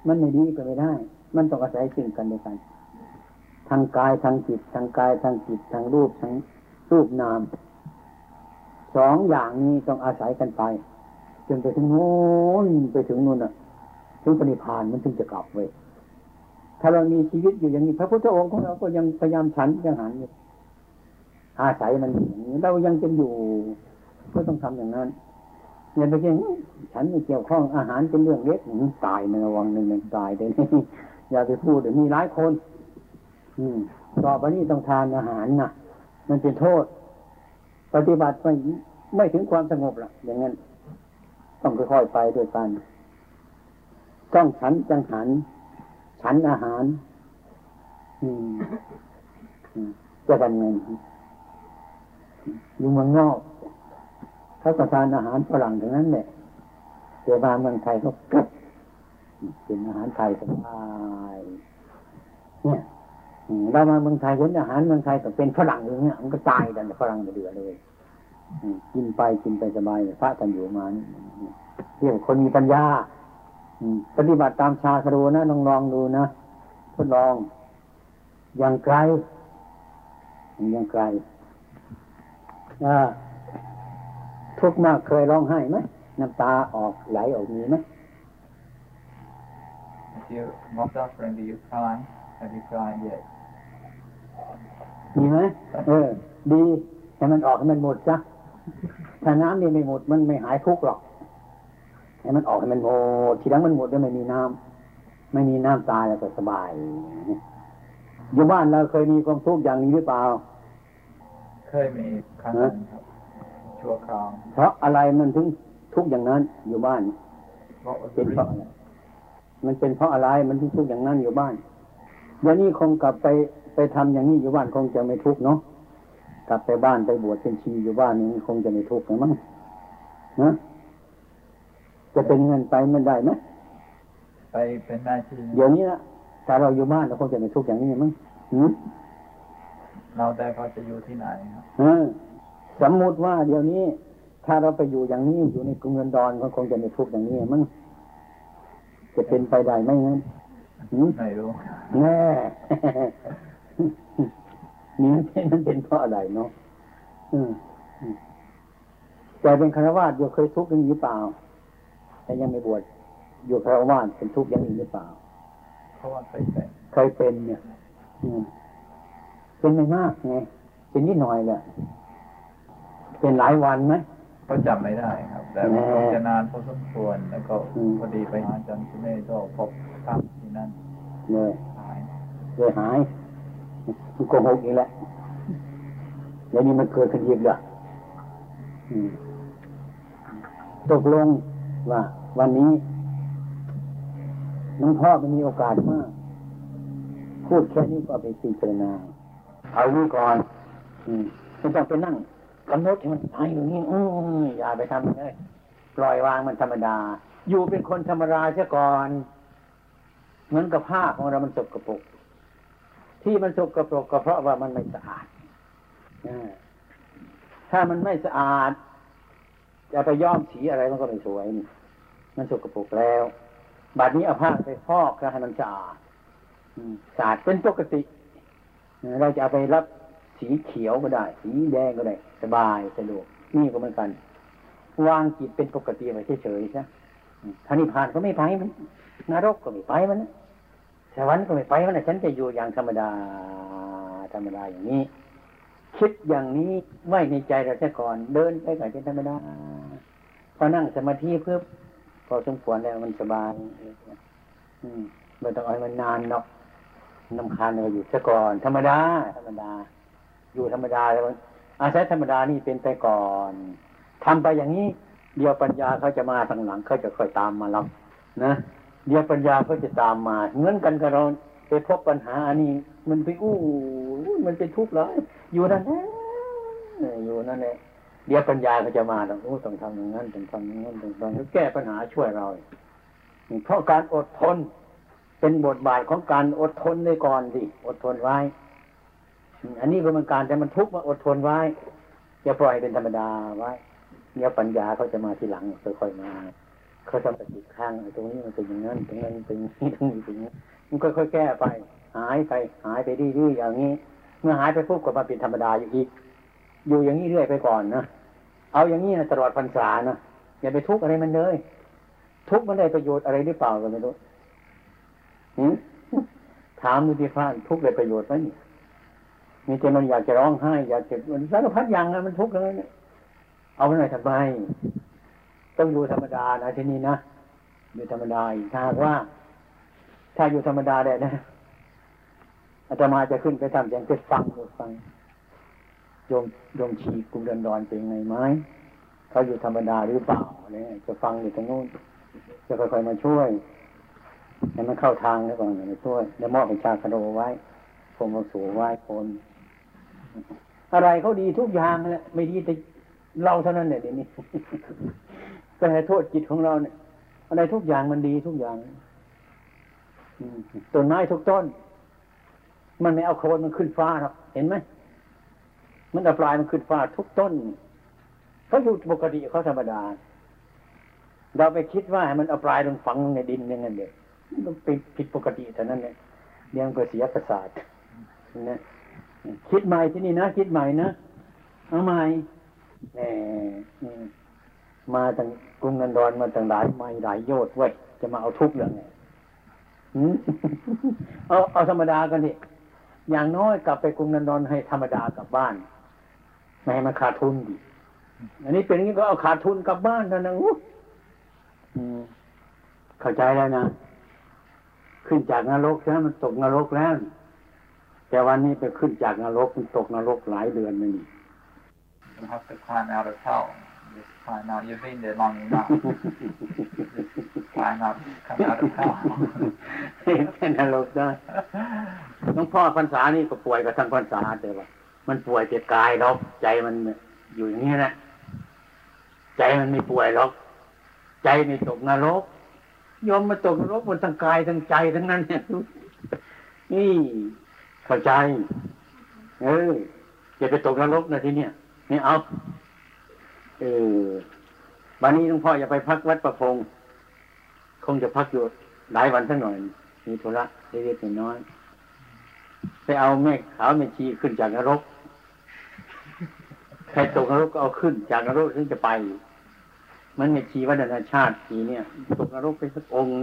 มันไม่ดีก็ไม่ได้ มันต้องอาศัยสิ่งกันด้วยกัน ทางกายทางจิต ทางกายทางจิต ทางรูปทางรูปนามสองอย่างนี้ต้องอาศัยกันไปจนไปถึงโน้นไปถึงนู่นอะถึงปณิพานมันถึงจะกลับเว้ยถ้าเรามีชีวิตอยู่อย่างนี้ พระพุทธองค์ของเราก็ยังพยายามฉันยังหันอยู่อาศัยมันอย่างนี้เรายังเป็นอยู่ ก็ต้องทำอย่างนั้น อย่าไปคิดฉันไม่เกี่ยวข้องอาหารเป็นเรื่องเล็กตายในระวังหนึ่งหนึ่งตายเดี๋ยวนี้อย่าไปพูดเดี๋ยวมีหลายคน อืมต่อไปนี้ต้องทานอาหารนะมันเป็นโทษ ปฏิบัติไม่ไม่ถึงความสงบละอย่างนั้น ต้องค่อยๆไปด้วยกัน ต้องฉันจังหัน ฉันอาหาร อืมอืมจะทำเงินอยู่เมืองนอก เขาก็ทานอาหารฝรั่งทั้งนั้นแหละเดี๋ยวมาเมืองไทยเขากลับเป็นอาหารไทยสบายเนี่ยเรามาเมืองไทยเห็นอาหารเมืองไทยก็เป็นฝรั่งอย่างเงี้ยมันก็ตายกันฝรั่งเดือดเลยกินไปกินไปสบายพระกันอยู่มานี่เรียกคนมีปัญญาปฏิบัติตามชาครูนะลองลองดูนะทดลอง อย่างไกลอย่างไกลอ่า ทุกข์มากเคยร้องไห้ไหมน้ำตาออกไหลออกมีไหม If you're not suffering, do you cry? Have you cried yet? มีไหมเออ ดีให้มันออกให้มันหมดซะถ้าน้ำนี่ไม่หมดมันไม่หายทุกข์หรอกให้มันออกให้มันหมดทีหลังมันหมดแล้วไม่มีน้ำไม่มีน้ำตายแล้วก็สบายอยู่บ้านเราเคยมีความทุกข์อย่างนี้หรือเปล่า เคยมีครั้งหนึ่งครับ ชั่วคราวเพราะอะไรมันถึงทุกข์อย่างนั้นอยู่บ้าน What was เป็ the นเพราะ reason? อะไรมันเป็นเพราะอะไรมันถึงทุกข์อย่างนั้นอยู่บ้านเดี๋ยวนี้คงกลับไปไปทำอย่างนี้อยู่บ้านคงจะไม่ทุกข์เนาะกลับไปบ้านไปบวชเป็นชีอยู่บ้านนี้คงจะไม่ทุกข์นะมั้งนะจะเป็นเงินไปมันได้ไหมไปเป็นหน้าที่เดี๋ยวนี้นะถ้าเราอยู่บ้านเราคงจะไม่ทุกข์อย่างนี้มั้งหืมเราแต่เขาจะอยู่ที่ไหนครับเออ สมมุติว่าเดี๋ยวนี้ ถ้าเราไปอยู่อย่างนี้อยู่ในกรุงเงินดอนก็คงจะไม่ทุกข์อย่างนี้มั้งจะเป็นไปได้ไหมงั้นหืมไม่รู้แน่นี่มันเป็นมันเป็นเพราะอะไรเนาะอืมอืมแต่เป็นคารวาสอยู่เคยทุกข์อย่างนี้หรือเปล่า แต่ยังไม่บวชอยู่คารวาสเป็นทุกข์อย่างนี้หรือเปล่าเพราะว่าเคยเป็นเคยเป็นเนี่ยอืมเป็นไม่มากไงเป็นนิดหน่อยแหละ เป็นหลายวันไหมก็จำไม่ได้ครับ แต่แน่คงจะนานพอสมควรแล้วก็อืมพอดีไปหาอาจารย์สุเมธก็พบภาพที่นั่นเลยหายเลยหายมันโกหกอีกแล้วเดี๋ยวนี้มันเกิดขึ้นอีกแล้วอืมตกลงว่าวันนี้น้องพ่อมันมีโอกาสมาก พูดแค่นี้ก็เอาไปพิจารณาเอานี้ก่อน อืมไม่ต้องไปนั่ง กำหนดให้มันตายอยู่นี่อืออย่าไปทำเลยปล่อยวางมันธรรมดา อยู่เป็นคนธรรมดาเสียก่อน เหมือนกับผ้าของเรามันสกปรกที่มันสกปรกก็เพราะว่ามันไม่สะอาดถ้ามันไม่สะอาดจะไปย้อมสีอะไรมันก็ไม่สวยนี่มันสกปรกแล้วบัดนี้เอาผ้าไปฟอกแล้วให้มันสะอาดสะอาดเป็นปกติ เราจะเอาไปรับ สีเขียวก็ได้ สีแดงก็ได้ สบายสะดวกนี่ก็เหมือนกัน วางจิตเป็นปกติไปเฉยๆใช่ถ้านิพพานก็ไม่ไปมันนรกก็ไม่ไปมันนะสวรรค์ก็ไม่ไปมันนะฉันจะอยู่อย่างธรรมดาธรรมดาอย่างนี้ คิดอย่างนี้ไว้ในใจเราซะก่อน เดินไปก่อนเป็นธรรมดาพอนั่งสมาธิเพื่อพอสมควรแล้วมันสบายอืมไม่ต้องเอาให้มันนานเนาะนำคาญเราอยู่ซะก่อน ธรรมดา ธรรมดา อยู่ธรรมดาแล้วอาศัยธรรมดานี่เป็นไปก่อนทำไปอย่างนี้ เดียวปัญญาเขาจะมาทางหลังเขาจะค่อยตามมารับนะเดียวปัญญาเขาจะตามมา เหมือนกันกับเราไปพบปัญหาอันนี้ มันไปอู้มันเป็นทุกข์เลยอยู่นั่นแหละอยู่นั่นแหละเดี๋ยวปัญญาเขาจะมาแล้วโอ้ต้องทำอย่างนั้นต้องทำอย่างนั้นต้องทำแก้ปัญหาช่วยเราเพราะการอดทน เป็นบทบาทของการอดทนในก่อนสิอดทนไว้ อันนี้ก็เป็นการแต่มันทุกข์มาอดทนไว้อย่าปล่อยเป็นธรรมดาไว้เดี๋ยวปัญญาเขาจะมาทีหลังค่อยๆมาเขาจะปฏิข้างตรงนี้มันเป็นอย่างนั้นตรงนั้นเป็นอย่างนี้ตรงนี้เป็นอย่างนี้มันค่อยๆแก้ไป หายไปหายไปดื้อๆอย่างนี้ เมื่อหายไปปุ๊บก็มาเป็นธรรมดาอยู่อีก อยู่อย่างนี้เรื่อยไปก่อนนะเอาอย่างนี้นะตลอดพรรษานะอย่าไปทุกข์อะไรมันเลย ทุกข์มันได้ประโยชน์อะไรหรือเปล่าก็ไม่รู้ถามดูที่พระทุกข์ได้ประโยชน์ไหมเนี่ย มีแต่มันอยากจะร้องไห้อยากจะมันสารพัดอย่างนะมันทุกข์เลยเนี่ยเอาไปหน่อยทำไมต้องอยู่ธรรมดานะที่นี่นะอยู่ธรรมดาถ้าว่า ถ้าอยู่ธรรมดาได้นะอาตมาจะขึ้นไปทำอย่างจะฟังฟังโยมโยมชีกุมเดินดอนเป็นไงไหมเขาอยู่ธรรมดาหรือเปล่าเนี่ยจะฟังอยู่ตรงนู้นจะค่อยๆมาช่วยให้มันเข้าทางแล้วก่อนมาช่วย แล้วมอบเป็นชาคโดไว้พรมสูไว้คน อะไรเขาดีทุกอย่างแหละไม่ดีแต่เราเท่านั้นเนี่ยเดี๋ยวนี้ก็ให้โทษจิตของเราเนี่ย อะไรทุกอย่างมันดีทุกอย่างต้นไม้ทุกต้น มันไม่เอาโคนมันขึ้นฟ้าหรอกเห็นไหมมันเอาปลายมันขึ้นฟ้าทุกต้นเขาอยู่ปกติเขาธรรมดา เราไปคิดว่ามันเอาปลายลงฝังในดินอย่างนั้นเดียวมันเป็นผิดปกติเท่านั้นเนี่ยเรียงก็เสียประสาทนะ คิดใหม่ที่นี่นะ คิดใหม่นะ เอาใหม่แหมมาตั้งกรุงนันดอนมาตั้งหลายไม่หลายโยชน์ไว้ยจะมาเอาทุกเรื่องไงเอาเอาธรรมดากันดิอย่างน้อยกลับไปกรุงนันดอนให้ธรรมดากลับบ้านไม่ให้มันขาดทุนดิอันนี้เป็นอย่างนี้ก็เอาขาดทุนกลับบ้านเท่านั้นเข้าใจแล้วนะ ขึ้นจากนรกใช่ไหมมันตกนรกแล้ว แต่วันนี้ไปขึ้นจากนรกมันตกนรกหลายเดือนนี่ You have to climb out of hell. Just climb out. You've been there long enough. Just climb out, come out of hell. เป็นนรกได้หลวงพ่อพรรษานี่ก็ป่วยกับทั้งพรรษาแต่ว่า มันป่วยแต่กายหรอกใจมันอยู่อย่างนี้นะใจมันไม่ป่วยหรอกใจไม่ตกนรกยอมมาตกนรกบนทั้งกายทั้งใจทั้งนั้นเนี่ยนี่ เข้าใจ เอออย่าไปตกนรกนะทีเนี้ยนี่เอา เออวันนี้หลวงพ่ออย่าไปพักวัดประพง คงจะพักอยู่หลายวันสักหน่อย มีธุระเล็กๆน้อยไปเอาแม่ขาวแม่ชีขึ้นจากนรก ใครตกนรกก็เอาขึ้น จากนรกถึงจะไป มันแม่ชีวัฒนชาติทีเนี่ย ตกนรกไปสักองค์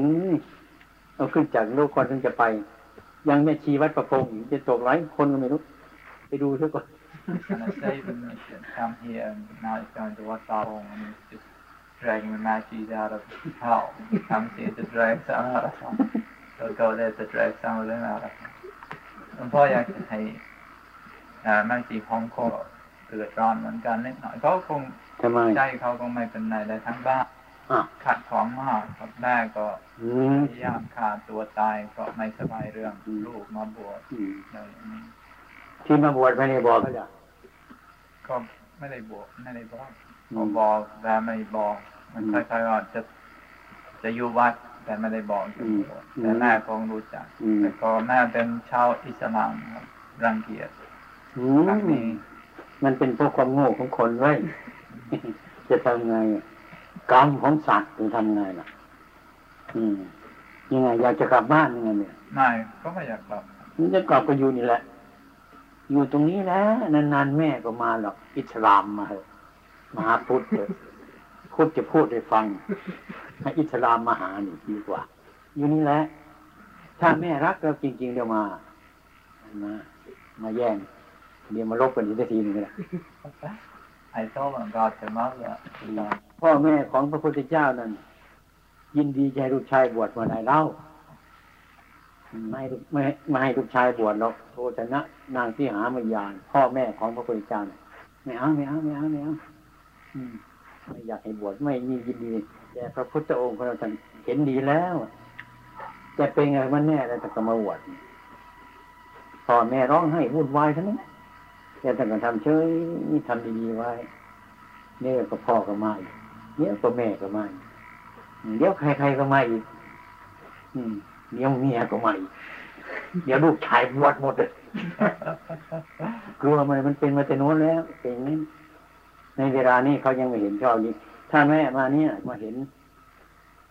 เอาขึ้นจากนรกก่อนถึงจะไป ยังแม่ชีวัดประพงจะตกหลายคนก็ไม่รู้ ไปดูซะก่อน and a saving mission come here and now he's going to Wat Sarong and he's just dragging the Magis out of hell. He Comes here to drag some out of hell. He'll go there to drag some of them out of hell. หลวงพ่ออยากจะให้แม่จีของก็เกิดร้อนเหมือนกันนิดหน่อยเขาคงทำไมใจเขาคงไม่เป็นไรได้ทั้งบ้านอะ ขัดของมากครับแม่ก็อืมพยายามฆ่าตัวตายเพราะไม่สบายเรื่องลูกมาบวชอืมอะไรอย่างนี้ที่มาบวชไม่ได้บอกเขาจ้ะก็ไม่ได้บวชไม่ได้บอกอืพอมบอกแต่ไม่บอก มันอืมคล้ายๆว่าจะจะอยู่วัดแต่ไม่ได้บอกจะบวชอืมแต่แม่คงรู้จักอืมแต่ก็แม่เป็นชาวอิสลามครับรังเกียจอืครั้งมนี้มันเป็นพวกความโง่ของคนไว้ยจะทำไง กรรมของสัตว์จะทำไงล่ะ อืม ยังไง อยากจะกลับบ้านยังไงเนี่ยไม่ก็ไม่อยากกลับมันจะกลับก็อยู่นี่แหละ อยู่ตรงนี้แหละนานๆแม่ก็มาหรอก อิสลามมาเหอะมาหาพุทธเถอะพุทธจะพูดให้ฟังให้อิสลามมาหานี่ดีกว่า อยู่นี่แหละ ถ้าแม่รักเราจริง ๆ เดี๋ยวมา มา มาแย่ง เดี๋ยวมาลบกันอีกทีหนึงก็ได้ I told him about the mother. พ่อแม่ของพระพุทธเจ้านั้นยินดีจะให้ลูกชายบวชเมื่อไหร่เล่าไม่ไม่ให้ไม่ให้ลูกชายบวชหรอกโทชนะ นางที่หามายานพ่อแม่ของพระพุทธเจ้าน่ไม่เอาไม่เอาไม่เอาไม่เอาไม่อยากให้บวชไม่มียินดี แต่พระพุทธองค์ของเราท่านเห็นดีแล้วจะเป็นไงมันแน่แล้วแต่ก็มาบวชพ่อแม่ร้องให้วุ่นวายทั้งนั้น แต่ท่านก็ทำเฉยทำดีๆไว้เนี่ยก็พ่อก็มาอีกเนี่ยก็แม่ก็มาอีกเดี๋ยวใครๆก็มาอีกเดี๋ยวเมียก็มาอีกเดี๋ยวลูกชายบวชหมดเลยกลัวมันมันเป็นมาแต่โน้นแล้วเป็นนี้ในเวลานี้เขายังไม่เห็นชอบนี้ถ้าแม่มาเนี่ยมาเห็น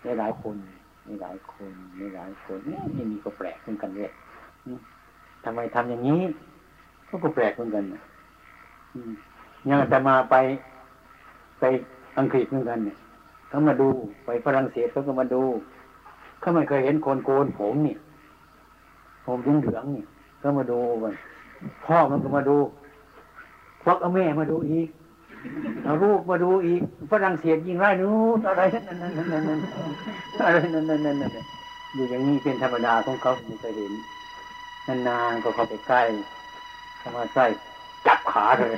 ในหลายคนในหลายคนในหลายคนนี่มีก็แปลกเหมือนกันเลยทำไมทำอย่างนี้ เขาก็แปลกเหมือนกันนะอืมยังอาตมาไปไปอังกฤษเหมือนกันเนี่ยเขามาดูไปฝรั่งเศสเขาก็มาดูเขาไม่เคยเห็นคนโกนผมนี่ผมเหลืองเหลืองนี่ก็มาดูกันพ่อมันก็มาดูพวกเอาแม่มาดูอีกเอาลูกมาดูอีกฝรั่งเศสยิงไล่นู้นอะไรนั่นนั่นนั่นนั่นอะไรนั่นนั่นนั่นนั่นอยู่อย่างนี้เป็นธรรมดาของเขาไม่เคยเห็นนานๆก็เข้าไปใกล้ มาใกล้จับขาเลย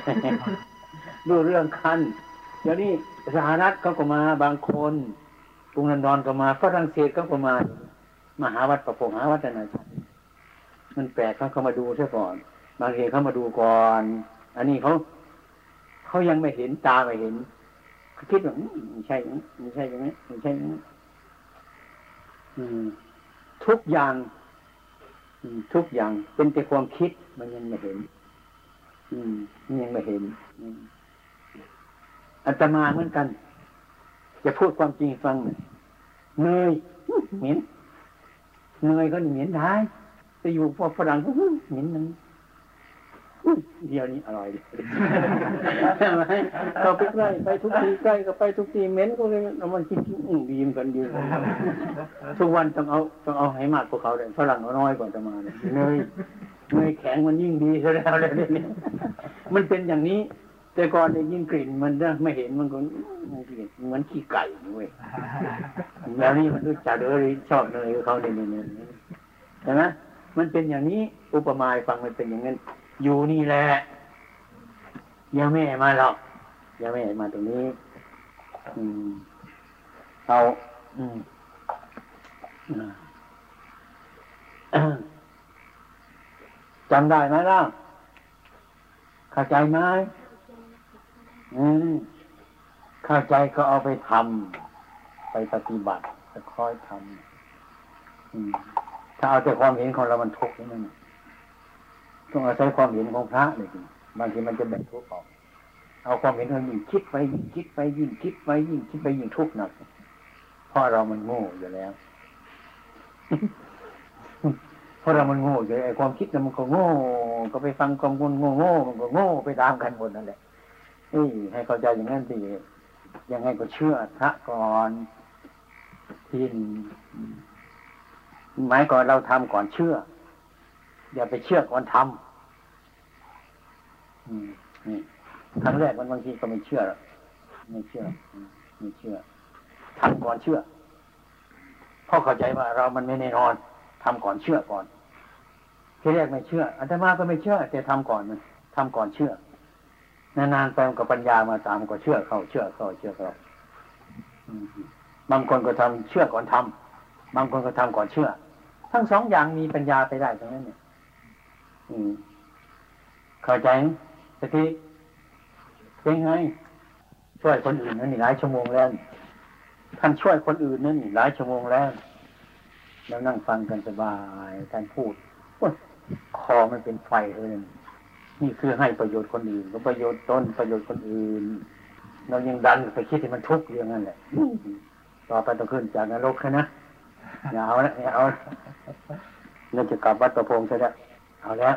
ดูเรื่องคันเดี๋ยวนี้สหรัฐเขาก็มาบางคนกรุงลอนดอนก็มาฝรั่งเศสเขาก็มามาหาวัดประพงหาวัดนานาชาติมันแปลกเขาเขามาดูซะก่อน บางทีเขามาดูก่อน อันนี้เขาเขายังไม่เห็นตาไม่เห็นเขาคิดว่าไม่ใช่ไม่ใช่อย่างนี้ไม่ใช่อย่างนี้อืมทุกอย่าง ทุกอย่างเป็นแต่ความคิดมันยังไม่เห็น อืมมันยังไม่เห็นอืมอาตมาเหมือนกัน จะพูดความจริงให้ฟังหน่อยเนยอื้อเหม็นเนยก็เหม็นได้ไปอยู่พวกฝรั่งก็อื้อเหม็นนั้นอื้อเดียวนี้อร่อยดีใช่ไหมเขาไปใกล้ไปทุกทีใกล้ก็ไปทุกทีเหม็นก็เลยเอามันกินอื้อดีเหมอนกันดีเหมือนกันทุกวันต้องเอาต้องเอาให้มากกว่าเขาเลยฝรั่งเอาน้อยกว่าอาตมาเลยเนย เนยแข็งมันยิ่งดีซะแล้วเลยนี่ยมันเป็นอย่างนี้ แต่ก่อนได้ยินกลิ่นมันนะไม่เห็นมันก็มันกลิ่นเหมือนขี้ไก่เว้ยแล้วนี่มันรู้จักเลยชอบเลยเขาเนี่ยเนี่ยเนี่ยใช่ไหมมันเป็นอย่างนี้อุปมาฟังมันเป็นอย่างนั้น อยู่นี่แหละอย่าแม่มาหรอกอย่าแม่มาตรงนี้ อืมเอา อืมอ่า จำได้ไหมล่ะเข้าใจไหมอืมเข้าใจก็เอาไปทำไปปฏิบัติค่อยทำอืมถ้าเอาแต่ความเห็นของเรามันทุกข์นั่นน่ะต้องอาศัยความเห็นของพระเลยทีบางทีมันจะแบ่งทุกข์ออก เอาความเห็นของยิ่งคิดไปยิ่งคิดไปยิ่งคิดไปยิ่งคิดไปยิ่งทุกข์หนักเพราะเรามันโง่อยู่แล้ว ราะเรามันโง่อยู่ไอ้ความคิดมันก็โง่ ก็ไปฟังความโง่โง่มันก็โง่ไปตามกันหมดนั่นแหละนี่ให้เข้าใจอย่างนั้นดียังไงก็เชื่อพระก่อนที่หมายก่อนเราทำก่อนเชื่อ อย่าไปเชื่อก่อนทำอืมนี่ครั้งแรกมันบางทีก็ไม่เชื่อไม่เชื่อไม่เชื่อทำก่อนเชื่อเพราะเข้าใจว่าเรามันไม่แน่นอนทำก่อนเชื่อก่อน ทีแรกไม่เชื่ออาตมาก็ไม่เชื่อ แต่ทำก่อนมันทำก่อนเชื่อนานๆไปมันก็ปัญญามาตามก็เชื่อเข้าเชื่อเข้าเชื่อเขาบางคนก็ทำเชื่อก่อนทำบางคนก็ทำก่อนเชื่อ ทั้งสองอย่างมีปัญญาไปได้ตรงนั้นเนี่ย อืมเข้าใจไหมสติเป็นไงช่วยคนอื่นนั่นนี่หลายชั่วโมงแล้วท่านช่วยคนอื่นนั่นนี่หลายชั่วโมงแล้วแล้วนั่งฟังกันสบายท่านพูด คอมันเป็นไฟเลยนี่คือให้ประโยชน์คนอื่นก็ประโยชน์ตนประโยชน์คนอื่น เรายังดันไปคิดที่มันทุกข์อย่างนั้นแหละต่อไปต้องขึ้นจากนรกแค่นะอย่าเอาละอย่าเอาเราจะกลับวัดประพงษ์ใช่ไหมเอาแล้ว